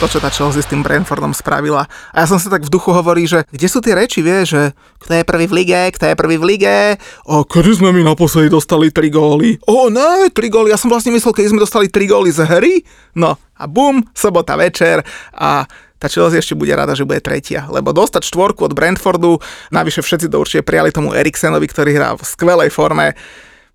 To, čo tá Chelsea s tým Brentfordom spravila. A ja som sa tak v duchu hovorí, že kde sú tie reči, vie, že kto je prvý v lige, kto je prvý v lige. O, kedy sme my naposledy dostali 3 góly? O, ne, 3 góly. Ja som vlastne myslel, keď sme dostali 3 góly z hry. No a bum, sobota večer a tá Chelsea ešte bude rada, že bude tretia. Lebo dostať štvorku od Brentfordu, navyše všetci to určite prijali tomu Eriksenovi, ktorý hrá v skvelej forme.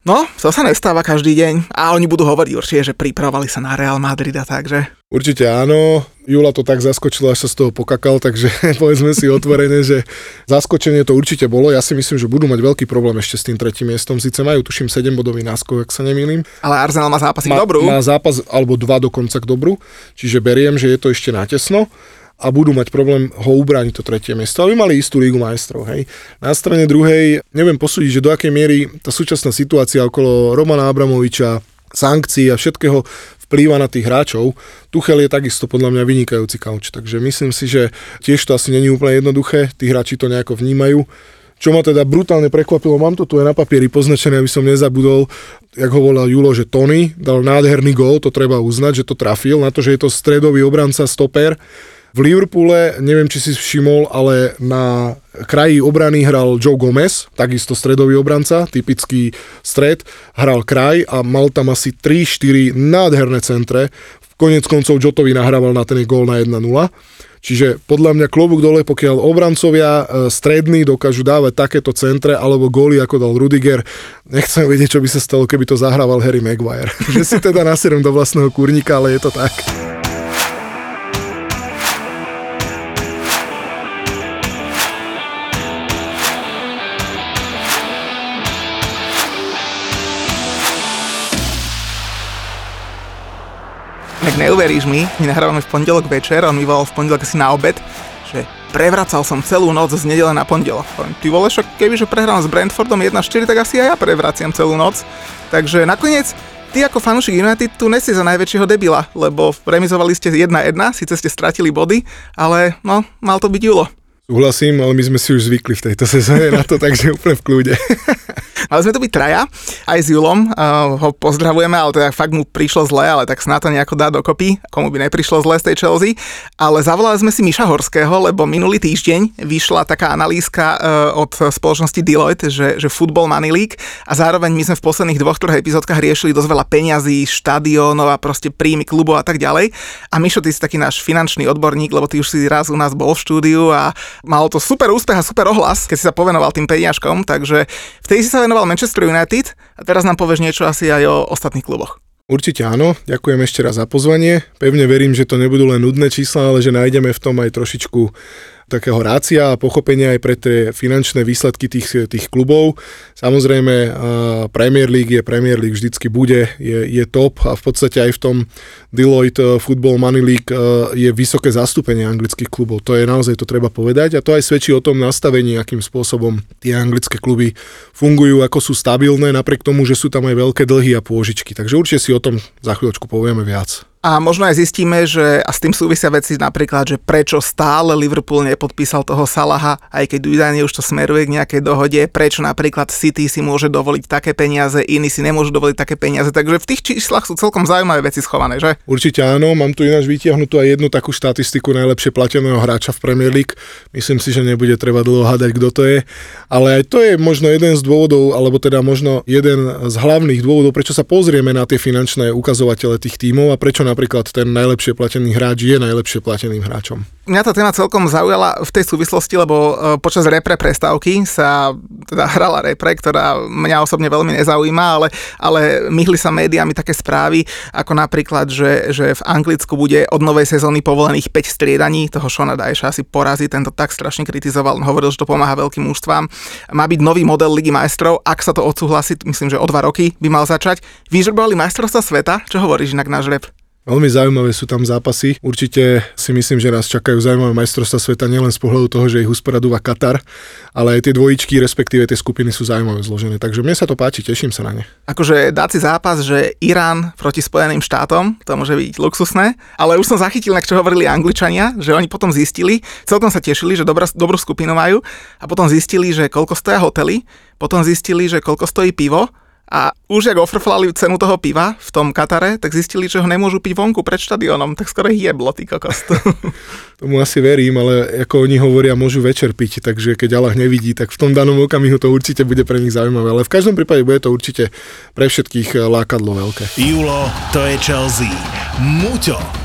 No, to sa nestáva každý deň. A oni budú hovoriť určite, že pripravovali sa na Real Madrid a takže. Určite áno. Jula to tak zaskočila, až sa z toho pokakal, takže povedzme si otvorene, že zaskočenie to určite bolo. Ja si myslím, že budú mať veľký problém ešte s tým tretím miestom. Sice majú, tuším, 7 bodový náskok, ak sa nemýlim. Ale Arsenal má zápasy Má, k dobrú. má zápas alebo dva dokonca k dobru, čiže beriem, že je to ešte natesno a budú mať problém ho ubrániť to tretie miesto. Aby mali istú lígu majstrov. Hej. Na strane druhej neviem posúdiť, že do akej miery tá súčasná situácia okolo Romana Abramoviča, sankcií a všetkého vplýva na tých hráčov. Tuchel je takisto podľa mňa vynikajúci kauč, takže myslím si, že tiež to asi není úplne jednoduché, tí hráči to nejako vnímajú. Čo ma teda brutálne prekvapilo, mám to tu aj na papieri poznačené, aby som nezabudol, jak ho volal Julo, že Tony dal nádherný gól, to treba uznať, že to trafil, na to, že je to stredový obranca, stoper. V Liverpoole, neviem, či si všimol, ale na kraji obrany hral Joe Gomez, takisto stredový obranca, typický stred, hral kraj a mal tam asi 3-4 nádherné centre. Konec koncov Jotovi nahrával na ten gól na 1-0. Čiže podľa mňa klobúk dole, pokiaľ obrancovia e, strední dokážu dávať takéto centre alebo góly, ako dal Rudiger, nechcem vedieť, čo by sa stalo, keby to zahrával Harry Maguire. že si teda naserem do vlastného kurníka, ale je to tak. Tak neuveríš mi, my nahrávame v pondelok večer, on mi volal v pondelok asi na obed, že prevracal som celú noc z nedele na pondelok. Ty vole, však kebyže prehrám s Brentfordom 1-4, tak asi aj ja prevraciam celú noc. Takže nakoniec ty ako fanúšik United tu nesi za najväčšieho debila, lebo remizovali ste 1-1, síce ste stratili body, ale no, mal to byť Julo. Súhlasím, ale my sme si už zvykli v tejto sezóne na to, takže úplne v kľude. Ale sme tu byť traja, aj s Julom, uh, ho pozdravujeme, ale teda fakt mu prišlo zle, ale tak snad to nejako dá dokopy, komu by neprišlo zle z tej Chelsea. Ale zavolali sme si Miša Horského, lebo minulý týždeň vyšla taká analýzka uh, od spoločnosti Deloitte, že, že Football Money League a zároveň my sme v posledných dvoch, troch epizódkach riešili dosť veľa peňazí, štadiónov a proste príjmy klubov a tak ďalej. A Mišo, ty si taký náš finančný odborník, lebo ty už si raz u nás bol v štúdiu a malo to super úspech a super ohlas, keď si sa povenoval tým peniažkom, takže vtedy si sa venoval Manchester United a teraz nám povieš niečo asi aj o ostatných kluboch. Určite áno, ďakujem ešte raz za pozvanie. Pevne verím, že to nebudú len nudné čísla, ale že nájdeme v tom aj trošičku takého rácia a pochopenia aj pre tie finančné výsledky tých, tých klubov. Samozrejme, Premier League je Premier League, vždycky bude, je, je top a v podstate aj v tom Deloitte uh, Football Money League uh, je vysoké zastúpenie anglických klubov. To je naozaj, to treba povedať a to aj svedčí o tom nastavení, akým spôsobom tie anglické kluby fungujú, ako sú stabilné, napriek tomu, že sú tam aj veľké dlhy a pôžičky. Takže určite si o tom za chvíľočku povieme viac. A možno aj zistíme, že a s tým súvisia veci napríklad, že prečo stále Liverpool nepodpísal toho Salaha, aj keď údajne už to smeruje k nejakej dohode, prečo napríklad City si môže dovoliť také peniaze, iní si nemôžu dovoliť také peniaze. Takže v tých číslach sú celkom zaujímavé veci schované, že? Určite áno, mám tu ináč vytiahnutú aj jednu takú štatistiku najlepšie plateného hráča v Premier League. Myslím si, že nebude treba dlho hádať, kto to je. Ale aj to je možno jeden z dôvodov, alebo teda možno jeden z hlavných dôvodov, prečo sa pozrieme na tie finančné ukazovatele tých tímov a prečo napríklad ten najlepšie platený hráč je najlepšie plateným hráčom. Mňa tá téma celkom zaujala v tej súvislosti, lebo e, počas repre prestávky sa teda hrala repre, ktorá mňa osobne veľmi nezaujíma, ale, ale myhli sa médiami také správy, ako napríklad, že, že v Anglicku bude od novej sezóny povolených 5 striedaní, toho Shona Daesha asi porazí, tento tak strašne kritizoval, hovoril, že to pomáha veľkým mužstvám. Má byť nový model Ligy majstrov, ak sa to odsúhlasí, myslím, že o dva roky by mal začať. Vyžrebovali majstrovstva sveta, čo hovoríš inak náš rep? Veľmi zaujímavé sú tam zápasy. Určite si myslím, že nás čakajú zaujímavé majstrovstvá sveta nielen z pohľadu toho, že ich usporadúva Katar, ale aj tie dvojičky, respektíve tie skupiny sú zaujímavé zložené. Takže mne sa to páči, teším sa na ne. Akože dať si zápas, že Irán proti Spojeným štátom, to môže byť luxusné, ale už som zachytil, na čo hovorili Angličania, že oni potom zistili, celkom sa tešili, že dobrá, dobrú skupinu majú a potom zistili, že koľko stoja hotely, potom zistili, že koľko stojí pivo a už jak ofrflali cenu toho piva v tom Katare, tak zistili, že ho nemôžu piť vonku pred štadionom, tak skoro ich jeblo, ty kokos. Tomu asi verím, ale ako oni hovoria, môžu večer piť, takže keď Allah nevidí, tak v tom danom okamihu to určite bude pre nich zaujímavé. Ale v každom prípade bude to určite pre všetkých lákadlo veľké. Julo, to je Chelsea. Muťo,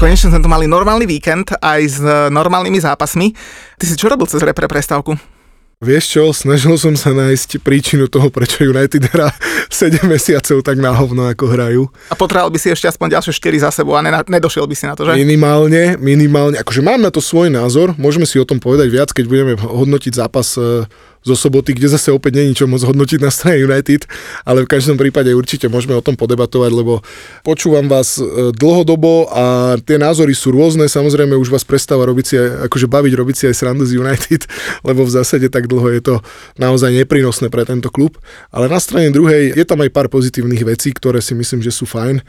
Konečne sme tu mali normálny víkend aj s normálnymi zápasmi. Ty si čo robil cez repre prestávku? Vieš čo, snažil som sa nájsť príčinu toho, prečo United hrá 7 mesiacov tak na hovno, ako hrajú. A potreboval by si ešte aspoň ďalšie 4 za sebou a nena- nedošiel by si na to, že? Minimálne, minimálne. Akože mám na to svoj názor, môžeme si o tom povedať viac, keď budeme hodnotiť zápas e, zo soboty, kde zase opäť není čo môcť hodnotiť na strane United, ale v každom prípade určite môžeme o tom podebatovať, lebo počúvam vás e, dlhodobo a tie názory sú rôzne, samozrejme už vás prestáva robiť si akože baviť robiť si aj srandu z United, lebo v zásade tak dlho je to naozaj neprínosné pre tento klub, ale na strane druhej je tam aj pár pozitívnych vecí, ktoré si myslím, že sú fajn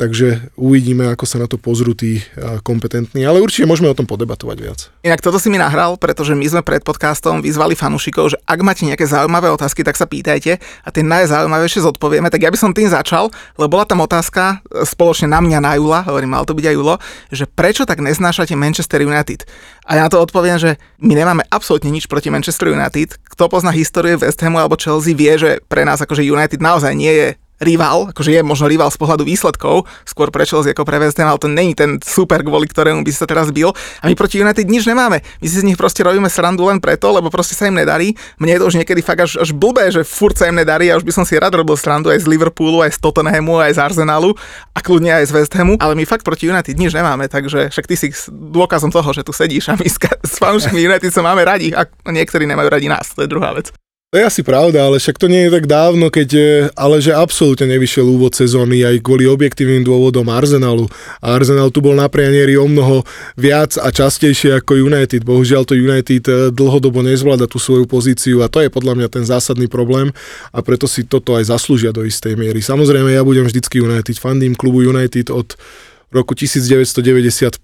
takže uvidíme, ako sa na to pozrú tí kompetentní, ale určite môžeme o tom podebatovať viac. Inak toto si mi nahral, pretože my sme pred podcastom vyzvali fanúšikov, že ak máte nejaké zaujímavé otázky, tak sa pýtajte a tie najzaujímavejšie zodpovieme. Tak ja by som tým začal, lebo bola tam otázka e, spoločne na mňa, na Jula, hovorím, mal to byť aj Julo, že prečo tak neznášate Manchester United? A ja na to odpoviem, že my nemáme absolútne nič proti Manchester United. Kto pozná históriu West Hamu alebo Chelsea vie, že pre nás akože United naozaj nie je rival, akože je možno rival z pohľadu výsledkov, skôr pre Chelsea ako pre West Ham, ale to není ten super, kvôli ktorému by sa teraz bil. A my proti United nič nemáme. My si z nich proste robíme srandu len preto, lebo proste sa im nedarí. Mne je to už niekedy fakt až, až blbé, že furt sa im nedarí a už by som si rád robil srandu aj z Liverpoolu, aj z Tottenhamu, aj z Arsenalu a kľudne aj z West Hamu, ale my fakt proti United nič nemáme, takže však ty si dôkazom toho, že tu sedíš a my s fanúšikmi United sa máme radi a niektorí nemajú radi nás, to je druhá vec. To je asi pravda, ale však to nie je tak dávno, keď, ale že absolútne nevyšiel úvod sezóny aj kvôli objektívnym dôvodom Arsenalu. A Arsenal tu bol na prianieri o mnoho viac a častejšie ako United. Bohužiaľ to United eh, dlhodobo nezvláda tú svoju pozíciu a to je podľa mňa ten zásadný problém a preto si toto aj zaslúžia do istej miery. Samozrejme, ja budem vždycky United, fandím klubu United od roku 1995.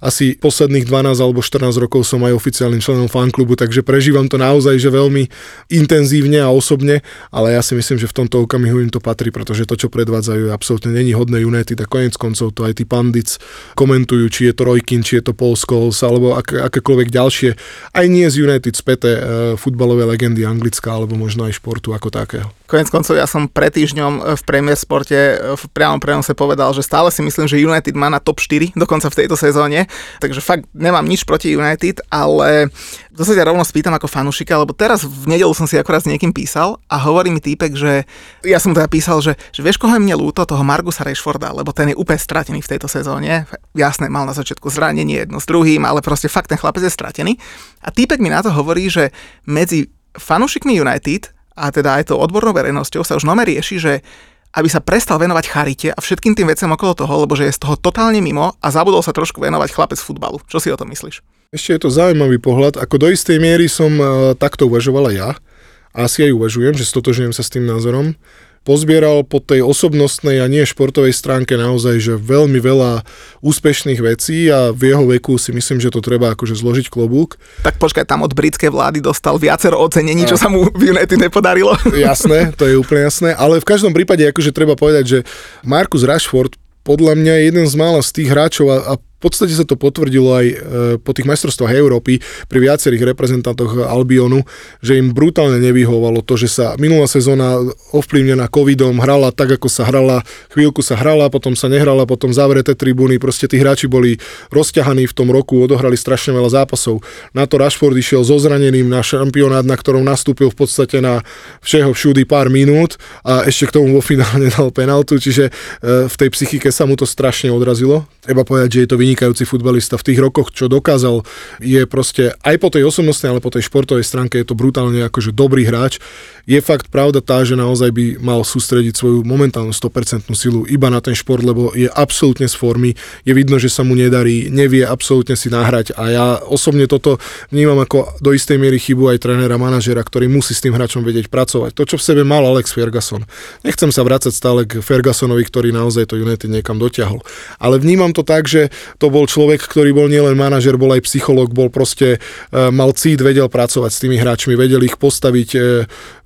Asi posledných 12 alebo 14 rokov som aj oficiálnym členom fanklubu, takže prežívam to naozaj že veľmi intenzívne a osobne, ale ja si myslím, že v tomto okamihu im to patrí, pretože to, čo predvádzajú, absolútne není hodné United a konec koncov to aj tí pandic komentujú, či je to Rojkin, či je to Paul Scholes, alebo ak, akékoľvek ďalšie, aj nie z United späté e, futbalové legendy Anglická, alebo možno aj športu ako takého. Konec koncov ja som pred týždňom v Premier Sporte v priamom prenose povedal, že stále si myslím, že United má na top 4 dokonca v tejto sezóne, takže fakt nemám nič proti United, ale to sa ťa rovno spýtam ako fanušika, lebo teraz v nedelu som si akorát s niekým písal a hovorí mi týpek, že ja som teda písal, že, že vieš, koho je mne ľúto, toho Margusa Rashforda, lebo ten je úplne stratený v tejto sezóne. Jasné, mal na začiatku zranenie jedno s druhým, ale proste fakt ten chlapec je stratený. A týpek mi na to hovorí, že medzi fanúšikmi United a teda aj tou odbornou verejnosťou sa už nome rieši, že aby sa prestal venovať charite a všetkým tým veciam okolo toho, lebo že je z toho totálne mimo a zabudol sa trošku venovať chlapec futbalu. Čo si o tom myslíš? Ešte je to zaujímavý pohľad. Ako do istej miery som uh, takto uvažovala ja. A asi aj uvažujem, že stotožujem sa s tým názorom pozbieral po tej osobnostnej a nie športovej stránke naozaj, že veľmi veľa úspešných vecí a v jeho veku si myslím, že to treba akože zložiť klobúk. Tak počkaj, tam od britskej vlády dostal viacero ocenení, čo sa mu v United nepodarilo. Jasné, to je úplne jasné, ale v každom prípade akože treba povedať, že Markus Rashford podľa mňa je jeden z mála z tých hráčov a, a podstate sa to potvrdilo aj e, po tých majstrovstvách Európy pri viacerých reprezentantoch Albionu, že im brutálne nevyhovalo to, že sa minulá sezóna ovplyvnená covidom hrala tak, ako sa hrala, chvíľku sa hrala, potom sa nehrala, potom zavreté tribúny, proste tí hráči boli rozťahaní v tom roku, odohrali strašne veľa zápasov. Na to Rashford išiel so zraneným na šampionát, na ktorom nastúpil v podstate na všeho všudy pár minút a ešte k tomu vo finále dal penaltu, čiže e, v tej psychike sa mu to strašne odrazilo. Treba povedať, že je to vynikajúci futbalista v tých rokoch, čo dokázal, je proste aj po tej osobnostnej, ale po tej športovej stránke je to brutálne akože dobrý hráč. Je fakt pravda tá, že naozaj by mal sústrediť svoju momentálnu 100% silu iba na ten šport, lebo je absolútne z formy, je vidno, že sa mu nedarí, nevie absolútne si nahrať a ja osobne toto vnímam ako do istej miery chybu aj trénera, manažera, ktorý musí s tým hráčom vedieť pracovať. To, čo v sebe mal Alex Ferguson. Nechcem sa vrácať stále k Fergusonovi, ktorý naozaj to United niekam dotiahol. Ale vnímam to tak, že to bol človek, ktorý bol nielen manažer, bol aj psychológ, bol proste, e, mal cít, vedel pracovať s tými hráčmi, vedel ich postaviť e,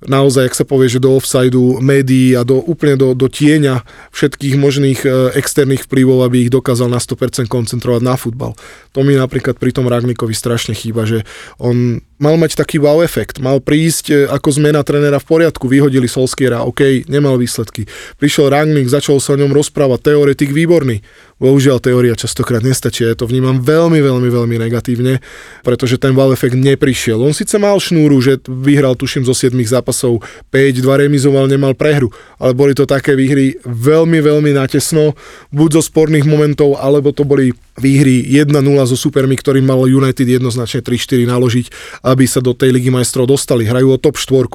naozaj, ak sa povie, že do offsideu médií a do, úplne do, do tieňa všetkých možných e, externých vplyvov, aby ich dokázal na 100% koncentrovať na futbal. To mi napríklad pri tom Ragnikovi strašne chýba, že on mal mať taký wow efekt, mal prísť ako zmena trénera v poriadku, vyhodili Solskiera, OK, nemal výsledky. Prišiel Rangnick, začal sa o ňom rozprávať, teoretik výborný. Bohužiaľ, teória častokrát nestačí, ja to vnímam veľmi, veľmi, veľmi negatívne, pretože ten wow efekt neprišiel. On síce mal šnúru, že vyhral tuším zo 7 zápasov 5, 2 remizoval, nemal prehru, ale boli to také výhry veľmi, veľmi natesno, buď zo sporných momentov, alebo to boli výhry 1-0 so supermi, ktorým mal United jednoznačne 3-4 naložiť, aby sa do tej ligy majstrov dostali. Hrajú o top 4.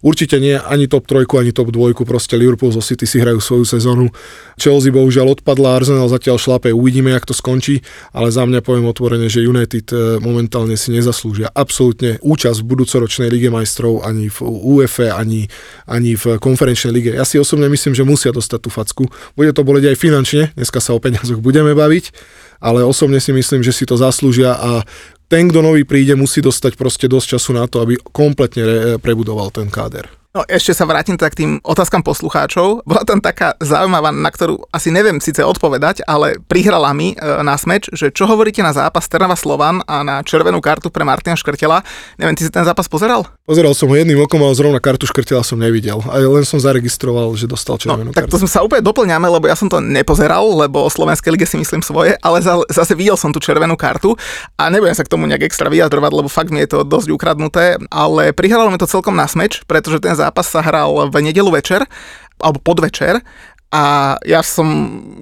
Určite nie ani top 3, ani top 2, proste Liverpool zo City si hrajú svoju sezónu. Chelsea bohužiaľ odpadla, Arsenal zatiaľ šlape, uvidíme, jak to skončí, ale za mňa poviem otvorene, že United e, momentálne si nezaslúžia absolútne účasť v budúcoročnej lige majstrov ani v UEFA, ani, ani v konferenčnej lige. Ja si osobne myslím, že musia dostať tú facku. Bude to boleť aj finančne, dneska sa o peniazoch budeme baviť, ale osobne si myslím, že si to zaslúžia a ten, kto nový príde, musí dostať proste dosť času na to, aby kompletne re- prebudoval ten káder. No ešte sa vrátim tak k tým otázkam poslucháčov. Bola tam taká zaujímavá, na ktorú asi neviem síce odpovedať, ale prihrala mi e, na smeč, že čo hovoríte na zápas Trnava Slovan a na červenú kartu pre Martina Škrtela. Neviem, ty si ten zápas pozeral? Pozeral som ho jedným okom, ale zrovna kartu Škrtela som nevidel. A len som zaregistroval, že dostal červenú no, tak kartu. to sme sa úplne doplňame, lebo ja som to nepozeral, lebo o Slovenskej lige si myslím svoje, ale za, zase videl som tú červenú kartu a nebudem sa k tomu nejak extra vyjadrovať, lebo fakt mi je to dosť ukradnuté, ale prihralo mi to celkom na smeč, pretože ten zápas sa hral v nedelu večer, alebo podvečer a ja som,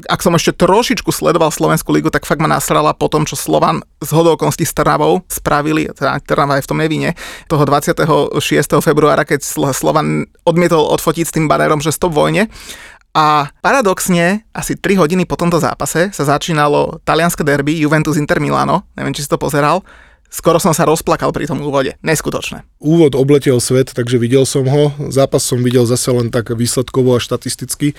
ak som ešte trošičku sledoval Slovenskú ligu, tak fakt ma nasrala po tom, čo Slovan z hodokonstí s Trnavou spravili, teda Trnava je v tom nevine, toho 26. februára, keď Slovan odmietol odfotiť s tým banérom, že stop vojne. A paradoxne, asi 3 hodiny po tomto zápase sa začínalo talianské derby Juventus Inter Milano, neviem, či si to pozeral, Skoro som sa rozplakal pri tom úvode. Neskutočné. Úvod obletel svet, takže videl som ho. Zápas som videl zase len tak výsledkovo a štatisticky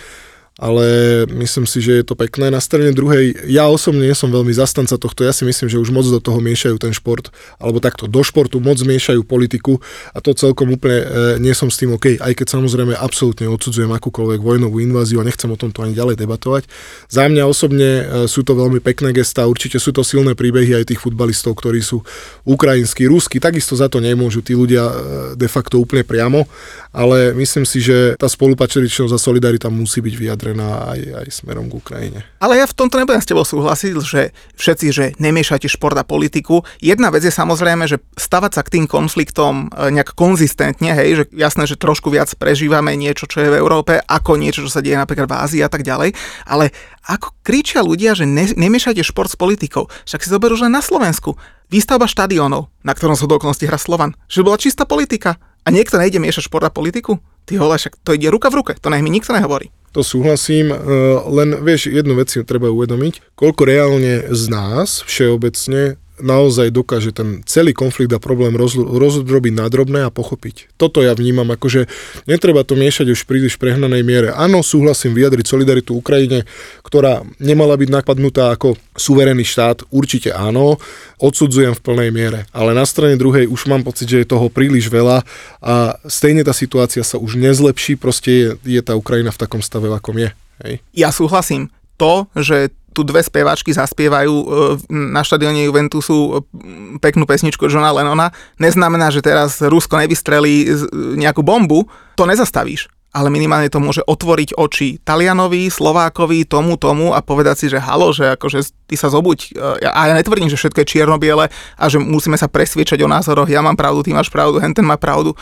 ale myslím si, že je to pekné. Na strane druhej, ja osobne nie som veľmi zastanca tohto, ja si myslím, že už moc do toho miešajú ten šport, alebo takto do športu moc miešajú politiku a to celkom úplne e, nie som s tým OK, aj keď samozrejme absolútne odsudzujem akúkoľvek vojnovú inváziu a nechcem o tomto ani ďalej debatovať. Za mňa osobne e, sú to veľmi pekné gesta, určite sú to silné príbehy aj tých futbalistov, ktorí sú ukrajinskí, rusky, takisto za to nemôžu tí ľudia e, de facto úplne priamo, ale myslím si, že tá spolupačeričnosť a solidarita musí byť vyjadrená aj, aj smerom k Ukrajine. Ale ja v tomto nebudem s tebou súhlasiť, že všetci, že nemiešate šport a politiku. Jedna vec je samozrejme, že stavať sa k tým konfliktom e, nejak konzistentne, hej, že jasné, že trošku viac prežívame niečo, čo je v Európe, ako niečo, čo sa deje napríklad v Ázii a tak ďalej, ale ako kričia ľudia, že ne, nemiešate šport s politikou, však si zoberú, že na Slovensku výstavba štadiónov, na ktorom sa do okolností hra Slovan, že bola čistá politika. A niekto nejde miešať šport a politiku? Ty vole, však to ide ruka v ruke, to nech mi nikto nehovorí. To súhlasím, e, len vieš, jednu vec si treba uvedomiť, koľko reálne z nás všeobecne naozaj dokáže ten celý konflikt a problém roz, rozdrobiť na drobné a pochopiť. Toto ja vnímam, akože netreba to miešať už príliš prehnanej miere. Áno, súhlasím vyjadriť solidaritu Ukrajine, ktorá nemala byť napadnutá ako suverénny štát, určite áno, odsudzujem v plnej miere. Ale na strane druhej už mám pocit, že je toho príliš veľa a stejne tá situácia sa už nezlepší, proste je, je tá Ukrajina v takom stave, akom je. Hej. Ja súhlasím. To, že tu dve speváčky zaspievajú e, na štadióne Juventusu e, peknú pesničku Johna Lennona, neznamená, že teraz Rusko nevystrelí nejakú bombu, to nezastavíš ale minimálne to môže otvoriť oči Talianovi, Slovákovi, tomu, tomu a povedať si, že halo, že akože ty sa zobuď. E, A ja netvrdím, že všetko je čierno-biele a že musíme sa presviečať o názoroch, ja mám pravdu, ty máš pravdu, henten má pravdu.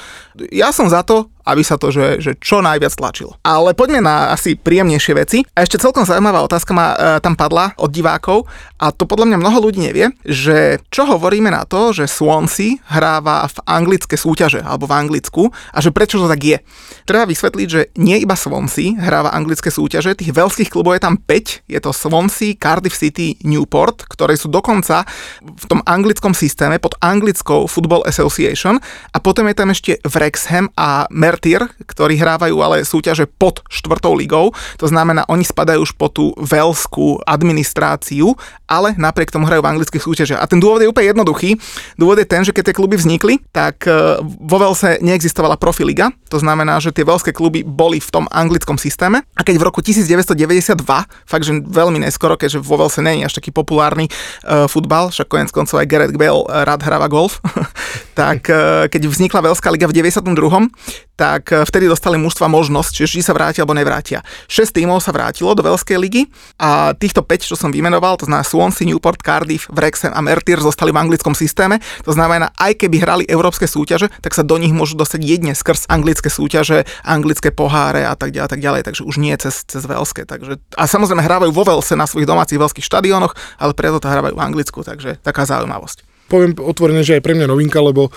Ja som za to, aby sa to, že, že čo najviac tlačilo. Ale poďme na asi príjemnejšie veci. A ešte celkom zaujímavá otázka ma e, tam padla od divákov a to podľa mňa mnoho ľudí nevie, že čo hovoríme na to, že Swansea hráva v anglické súťaže alebo v Anglicku a že prečo to tak je. Treba vysvetliť, že nie iba Swansea hráva anglické súťaže, tých veľských klubov je tam 5, je to Swansea, Cardiff City, Newport, ktoré sú dokonca v tom anglickom systéme pod anglickou Football Association a potom je tam ešte Wrexham a Mertyr, ktorí hrávajú ale súťaže pod štvrtou ligou, to znamená, oni spadajú už po tú veľskú administráciu, ale napriek tomu hrajú v anglických súťažiach. A ten dôvod je úplne jednoduchý. Dôvod je ten, že keď tie kluby vznikli, tak e, vo Velse neexistovala profiliga, to znamená, že tie veľské kluby boli v tom anglickom systéme a keď v roku 1992, fakt, že veľmi neskoro, keďže vo Velse je až taký populárny uh, futbal, však konec koncov aj Gareth Bale rád hráva golf, tak uh, keď vznikla Velská liga v 92 tak e, vtedy dostali mužstva možnosť, či sa vrátia alebo nevrátia. 6 tímov sa vrátilo do Veľskej ligy a týchto 5, čo som vymenoval, to znamená Swansea, Newport, Cardiff, Wrexham a Mertyr zostali v anglickom systéme. To znamená, aj keby hrali európske súťaže, tak sa do nich môžu dostať jedne skrz anglické súťaže, anglické poháre a tak ďalej, a tak ďalej, takže už nie cez, cez Veľské. Takže, a samozrejme hrávajú vo Velse na svojich domácich veľských štadiónoch, ale preto to hrávajú v Anglicku, takže taká zaujímavosť. Poviem otvorene, že aj pre mňa novinka, lebo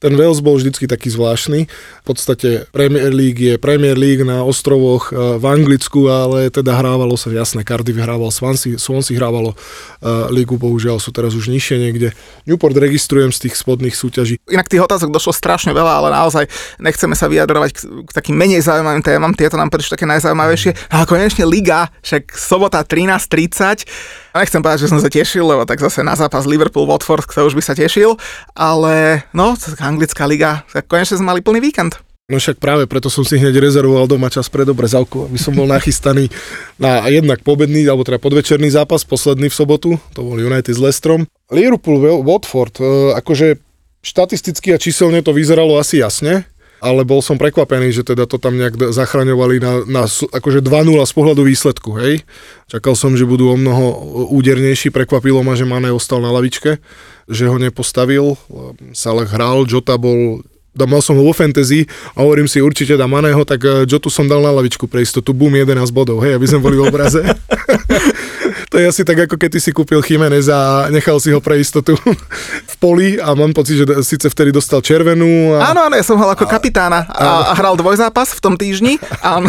ten Wales bol vždycky taký zvláštny. V podstate Premier League je Premier League na ostrovoch e, v Anglicku, ale teda hrávalo sa, jasné, Cardiff hrával, Swansea, Swansea hrávalo uh, lígu, bohužiaľ sú teraz už nižšie niekde. Newport registrujem z tých spodných súťaží. Inak tých otázok došlo strašne veľa, ale naozaj nechceme sa vyjadrovať k takým menej zaujímavým témam, tieto nám prišli také najzaujímavejšie. A konečne Liga, však sobota 13.30. A nechcem povedať, že som sa tešil, lebo tak zase na zápas Liverpool-Watford, kto už by sa tešil, ale no, anglická liga, tak konečne sme mali plný víkend. No však práve preto som si hneď rezervoval doma čas pre dobre zavku, aby som bol nachystaný na jednak pobedný, alebo teda podvečerný zápas, posledný v sobotu, to bol United s Lestrom. Liverpool, Watford, e, akože štatisticky a číselne to vyzeralo asi jasne, ale bol som prekvapený, že teda to tam nejak zachraňovali na, na akože 2-0 z pohľadu výsledku, hej. Čakal som, že budú o mnoho údernejší, prekvapilo ma, že Mane ostal na lavičke, že ho nepostavil, Salah hral, Jota bol mal som ho vo fantasy a hovorím si určite dá Maného, tak Jotu som dal na lavičku pre istotu, boom, 11 bodov, hej, aby sme boli v obraze. to je asi tak, ako keď ty si kúpil Jiménez a nechal si ho pre istotu v poli a mám pocit, že síce vtedy dostal červenú. A... Áno, áno, ja som ho ako kapitána a, a hral dvojzápas v tom týždni a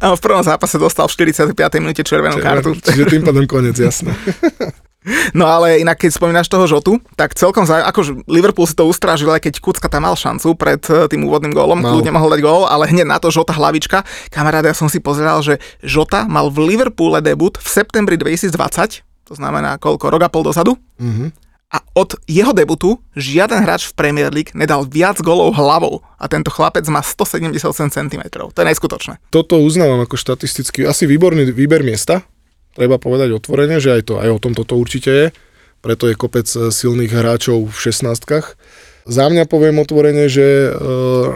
a v prvom zápase dostal v 45. minúte červenú kartu. Čiže tým pádom koniec, jasné. No ale inak, keď spomínaš toho Žotu, tak celkom zaujímavé, akože Liverpool si to ustrážil, aj keď Kucka tam mal šancu pred eh, tým úvodným gólom, kľudne mohol dať gól, ale hneď na to Žota hlavička. Kamaráde, ja som si pozeral, že Žota mal v Liverpoole debut v septembri 2020, to znamená koľko, rok a pol dozadu. Mm-hmm. A od jeho debutu žiaden hráč v Premier League nedal viac golov hlavou. A tento chlapec má 178 cm. To je neskutočné. Toto uznávam ako štatisticky. Asi výborný výber miesta, treba povedať otvorene, že aj, to, aj o tom toto určite je. Preto je kopec silných hráčov v 16 Za mňa poviem otvorene, že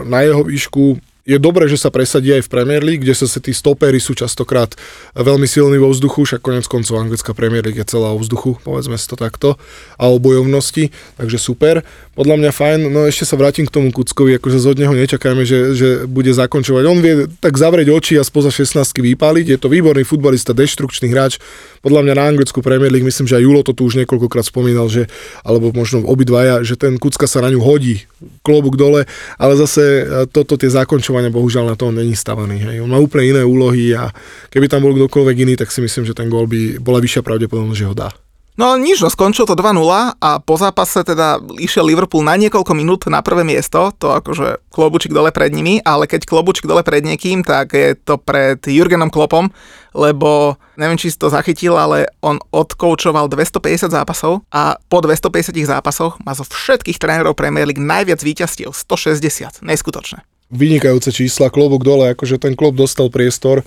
na jeho výšku je dobré, že sa presadí aj v Premier League, kde sa tí stopery sú častokrát veľmi silní vo vzduchu, však konec koncov anglická Premier League je celá o vzduchu, povedzme si to takto, a o bojovnosti, takže super. Podľa mňa fajn, no ešte sa vrátim k tomu Kuckovi, akože od neho nečakajme, že, že bude zakončovať. On vie tak zavrieť oči a spoza 16 vypáliť, je to výborný futbalista, deštrukčný hráč, podľa mňa na anglickú Premier League, myslím, že aj Julo to tu už niekoľkokrát spomínal, že, alebo možno obidvaja, že ten Kucka sa na ňu hodí, klobúk dole, ale zase toto tie zakončovanie hlasovania bohužiaľ na to není stavaný. Hej. On má úplne iné úlohy a keby tam bol kdokoľvek iný, tak si myslím, že ten gól by bola vyššia pravdepodobnosť, že ho dá. No nič, no skončilo to 2-0 a po zápase teda išiel Liverpool na niekoľko minút na prvé miesto, to akože klobučík dole pred nimi, ale keď klobučík dole pred niekým, tak je to pred Jurgenom Klopom, lebo neviem, či si to zachytil, ale on odkoučoval 250 zápasov a po 250 zápasoch má zo všetkých trénerov Premier League najviac víťazstiev, 160, neskutočné vynikajúce čísla, klobúk dole, akože ten klub dostal priestor.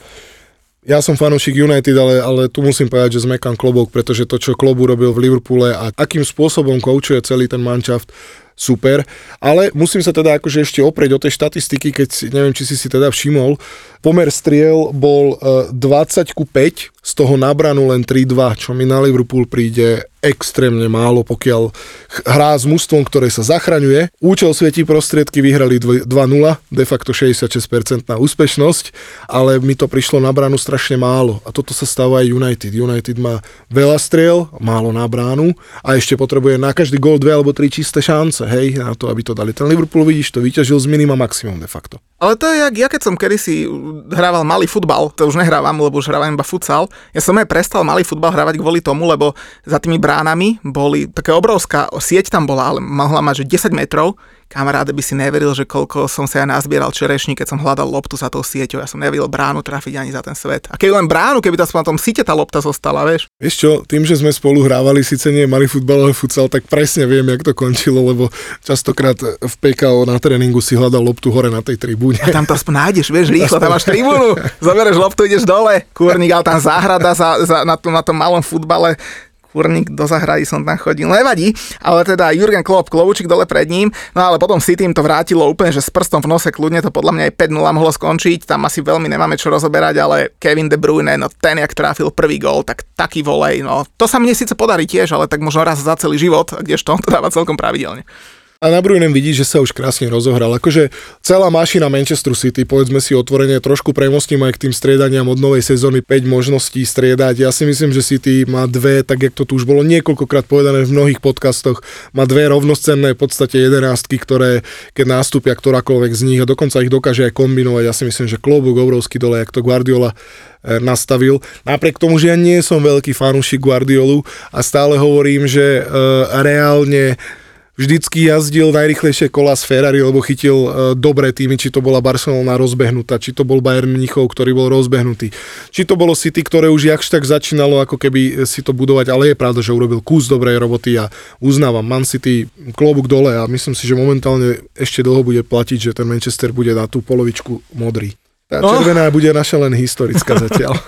Ja som fanúšik United, ale, ale tu musím povedať, že zmekám klobok, pretože to, čo Klobu robil v Liverpoole a akým spôsobom koučuje celý ten manšaft, super. Ale musím sa teda akože ešte oprieť o tej štatistiky, keď neviem, či si si teda všimol, pomer striel bol e, 20 ku 5, z toho nabranú len 3-2, čo mi na Liverpool príde extrémne málo, pokiaľ hrá s mužstvom, ktoré sa zachraňuje. Účel svietí prostriedky vyhrali dv- 2-0, de facto 66% na úspešnosť, ale mi to prišlo na bránu strašne málo. A toto sa stáva aj United. United má veľa striel, málo na bránu a ešte potrebuje na každý gól dve alebo tri čisté šance, hej, na to, aby to dali. Ten Liverpool, vidíš, to vyťažil z minima maximum de facto. Ale to je jak ja, keď som kedysi hrával malý futbal, to už nehrávam, lebo už hrávam iba futsal. Ja som aj prestal malý futbal hrávať kvôli tomu, lebo za tými bránami boli, taká obrovská sieť tam bola, ale mohla mať že 10 metrov. Kamaráde by si neveril, že koľko som sa ja nazbieral čerešní, keď som hľadal loptu za tou sieťou. Ja som nevedel bránu trafiť ani za ten svet. A keď len bránu, keby aspoň na tom síte tá lopta zostala, vieš. Vieš čo, tým, že sme spolu hrávali, síce nie malý futbal, ale futsal, tak presne viem, jak to končilo, lebo častokrát v PKO na tréningu si hľadal loptu hore na tej tribúne. A tam to aspoň nájdeš, vieš, rýchlo, tam máš tribúnu, zoberieš loptu, ideš dole, kurník, ale tam záhrada za, za, na, tom, na tom malom futbale, kurník do zahrady som tam chodil, nevadí, ale teda Jurgen Klopp, klobučík dole pred ním, no ale potom si tým to vrátilo úplne, že s prstom v nose kľudne to podľa mňa aj 5-0 mohlo skončiť, tam asi veľmi nemáme čo rozoberať, ale Kevin De Bruyne, no ten, jak trafil prvý gól, tak taký volej, no. To sa mne síce podarí tiež, ale tak možno raz za celý život, kdežto on to dáva celkom pravidelne. A na Bruynem vidí, že sa už krásne rozohral. Akože celá mašina Manchester City, povedzme si otvorene, trošku premostím aj k tým striedaniam od novej sezóny 5 možností striedať. Ja si myslím, že City má dve, tak jak to tu už bolo niekoľkokrát povedané v mnohých podcastoch, má dve rovnoscenné v podstate jedenástky, ktoré keď nástupia ktorákoľvek z nich a dokonca ich dokáže aj kombinovať. Ja si myslím, že klobúk obrovský dole, jak to Guardiola e, nastavil. Napriek tomu, že ja nie som veľký fanúšik Guardiolu a stále hovorím, že e, reálne vždycky jazdil najrychlejšie kola z Ferrari, lebo chytil e, dobré týmy, či to bola Barcelona rozbehnutá, či to bol Bayern Mnichov, ktorý bol rozbehnutý, či to bolo City, ktoré už jakž tak začínalo ako keby si to budovať, ale je pravda, že urobil kus dobrej roboty a uznávam Man City klobúk dole a myslím si, že momentálne ešte dlho bude platiť, že ten Manchester bude na tú polovičku modrý. Tá No. červená bude naša len historická zatiaľ.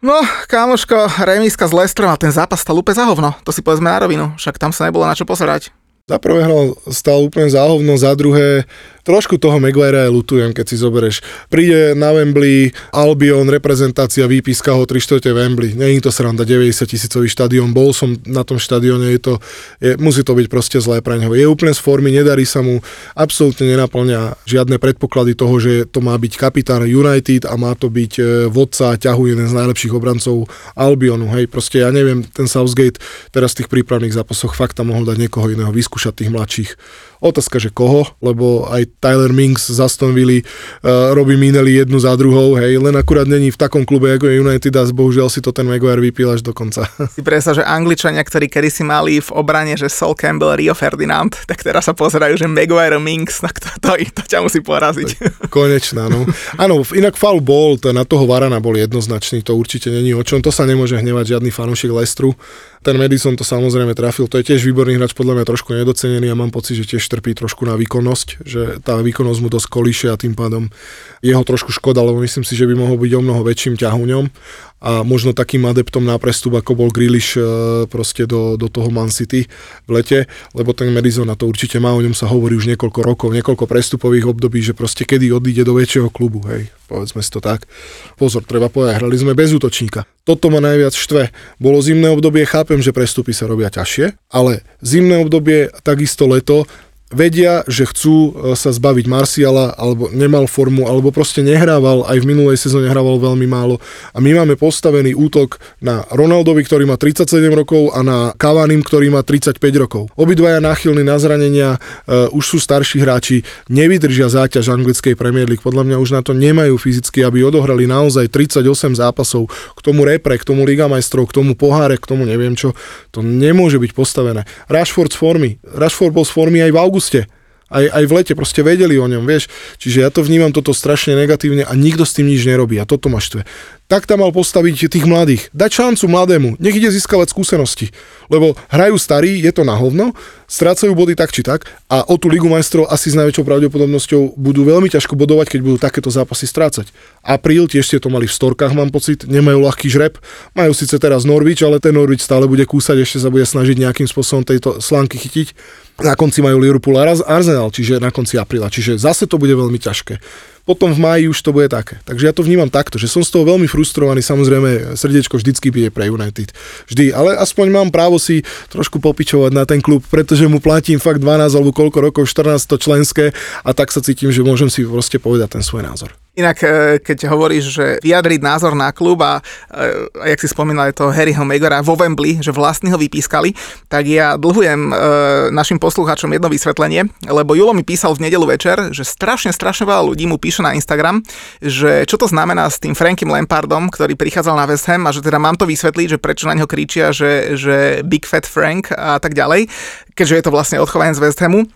No, kámoško, remíska s Lestrom a ten zápas stal úplne za hovno. To si povedzme na rovinu, však tam sa nebolo na čo pozerať. Za prvé hral stal úplne záhovno, za druhé trošku toho Maguirea aj lutujem, keď si zoberieš. Príde na Wembley, Albion, reprezentácia, výpiska ho 3 čtvrte Wembley. Je to sranda, 90 tisícový štadión, bol som na tom štadióne, je to, je, musí to byť proste zlé pre neho. Je úplne z formy, nedarí sa mu, absolútne nenaplňa žiadne predpoklady toho, že to má byť kapitán United a má to byť e, vodca, ťahuje jeden z najlepších obrancov Albionu. Hej, proste ja neviem, ten Southgate teraz v tých prípravných zápasoch fakt tam mohol dať niekoho iného, vyskúšať tých mladších. Otázka, že koho, lebo aj Tyler Minks z Aston Villa uh, robí mineli jednu za druhou, hej, len akurát není v takom klube ako je United a bohužiaľ si to ten Maguire vypil až do konca. Si predstav, že Angličania, ktorí kedy si mali v obrane, že Sol Campbell, Rio Ferdinand, tak teraz sa pozerajú, že Maguire Minks, tak to, to, to, to ťa musí poraziť. Konečná, no. Áno, inak foul bol, to na toho Varana bol jednoznačný, to určite není o čom, to sa nemôže hnevať žiadny fanúšik Lestru. Ten Madison to samozrejme trafil, to je tiež výborný hráč, podľa mňa trošku nedocenený a mám pocit, že tiež trpí trošku na výkonnosť, že tá výkonnosť mu dosť kolíše a tým pádom jeho trošku škoda, lebo myslím si, že by mohol byť o mnoho väčším ťahuňom a možno takým adeptom na prestup, ako bol Grealish e, proste do, do toho Man City v lete, lebo ten Madison na to určite má, o ňom sa hovorí už niekoľko rokov, niekoľko prestupových období, že proste kedy odíde do väčšieho klubu, hej, povedzme si to tak. Pozor, treba povedať, hrali sme bez útočníka. Toto ma najviac štve. Bolo zimné obdobie, chápem, že prestupy sa robia ťažšie, ale zimné obdobie, takisto leto, vedia, že chcú e, sa zbaviť Marciala, alebo nemal formu, alebo proste nehrával, aj v minulej sezóne hrával veľmi málo. A my máme postavený útok na Ronaldovi, ktorý má 37 rokov a na Cavanim, ktorý má 35 rokov. Obidvaja náchylní na zranenia, uh, už sú starší hráči, nevydržia záťaž anglickej Premier League. Podľa mňa už na to nemajú fyzicky, aby odohrali naozaj 38 zápasov k tomu repre, k tomu Liga majstrov, k tomu poháre, k tomu neviem čo. To nemôže byť postavené. Rashford z formy. Rashford bol z formy aj v auguste. Aj, aj v lete proste vedeli o ňom, vieš. Čiže ja to vnímam toto strašne negatívne a nikto s tým nič nerobí a toto ma štve. Tak tam mal postaviť tých mladých. Dať šancu mladému, nech ide získavať skúsenosti. Lebo hrajú starí, je to na hovno, strácajú body tak či tak a o tú Ligu majstrov asi s najväčšou pravdepodobnosťou budú veľmi ťažko bodovať, keď budú takéto zápasy strácať. Apríl tiež ste to mali v storkách, mám pocit, nemajú ľahký žreb. Majú síce teraz Norwich, ale ten Norwich stále bude kúsať, ešte sa bude snažiť nejakým spôsobom tejto slanky chytiť. Na konci majú Liverpool a Arsenal, čiže na konci apríla. Čiže zase to bude veľmi ťažké potom v máji už to bude také. Takže ja to vnímam takto, že som z toho veľmi frustrovaný, samozrejme srdiečko vždycky bije pre United. Vždy, ale aspoň mám právo si trošku popičovať na ten klub, pretože mu platím fakt 12 alebo koľko rokov, 14 to členské a tak sa cítim, že môžem si proste povedať ten svoj názor. Inak, e, keď hovoríš, že vyjadriť názor na klub a, e, a jak si spomínal, to Harryho Megora vo Wembley, že vlastní ho vypískali, tak ja dlhujem e, našim poslucháčom jedno vysvetlenie, lebo Julo mi písal v nedelu večer, že strašne, strašne veľa ľudí mu píše na Instagram, že čo to znamená s tým Frankim Lampardom, ktorý prichádzal na West Ham a že teda mám to vysvetliť, že prečo na ňo kričia, že, že Big Fat Frank a tak ďalej, keďže je to vlastne odchovanie z West Hamu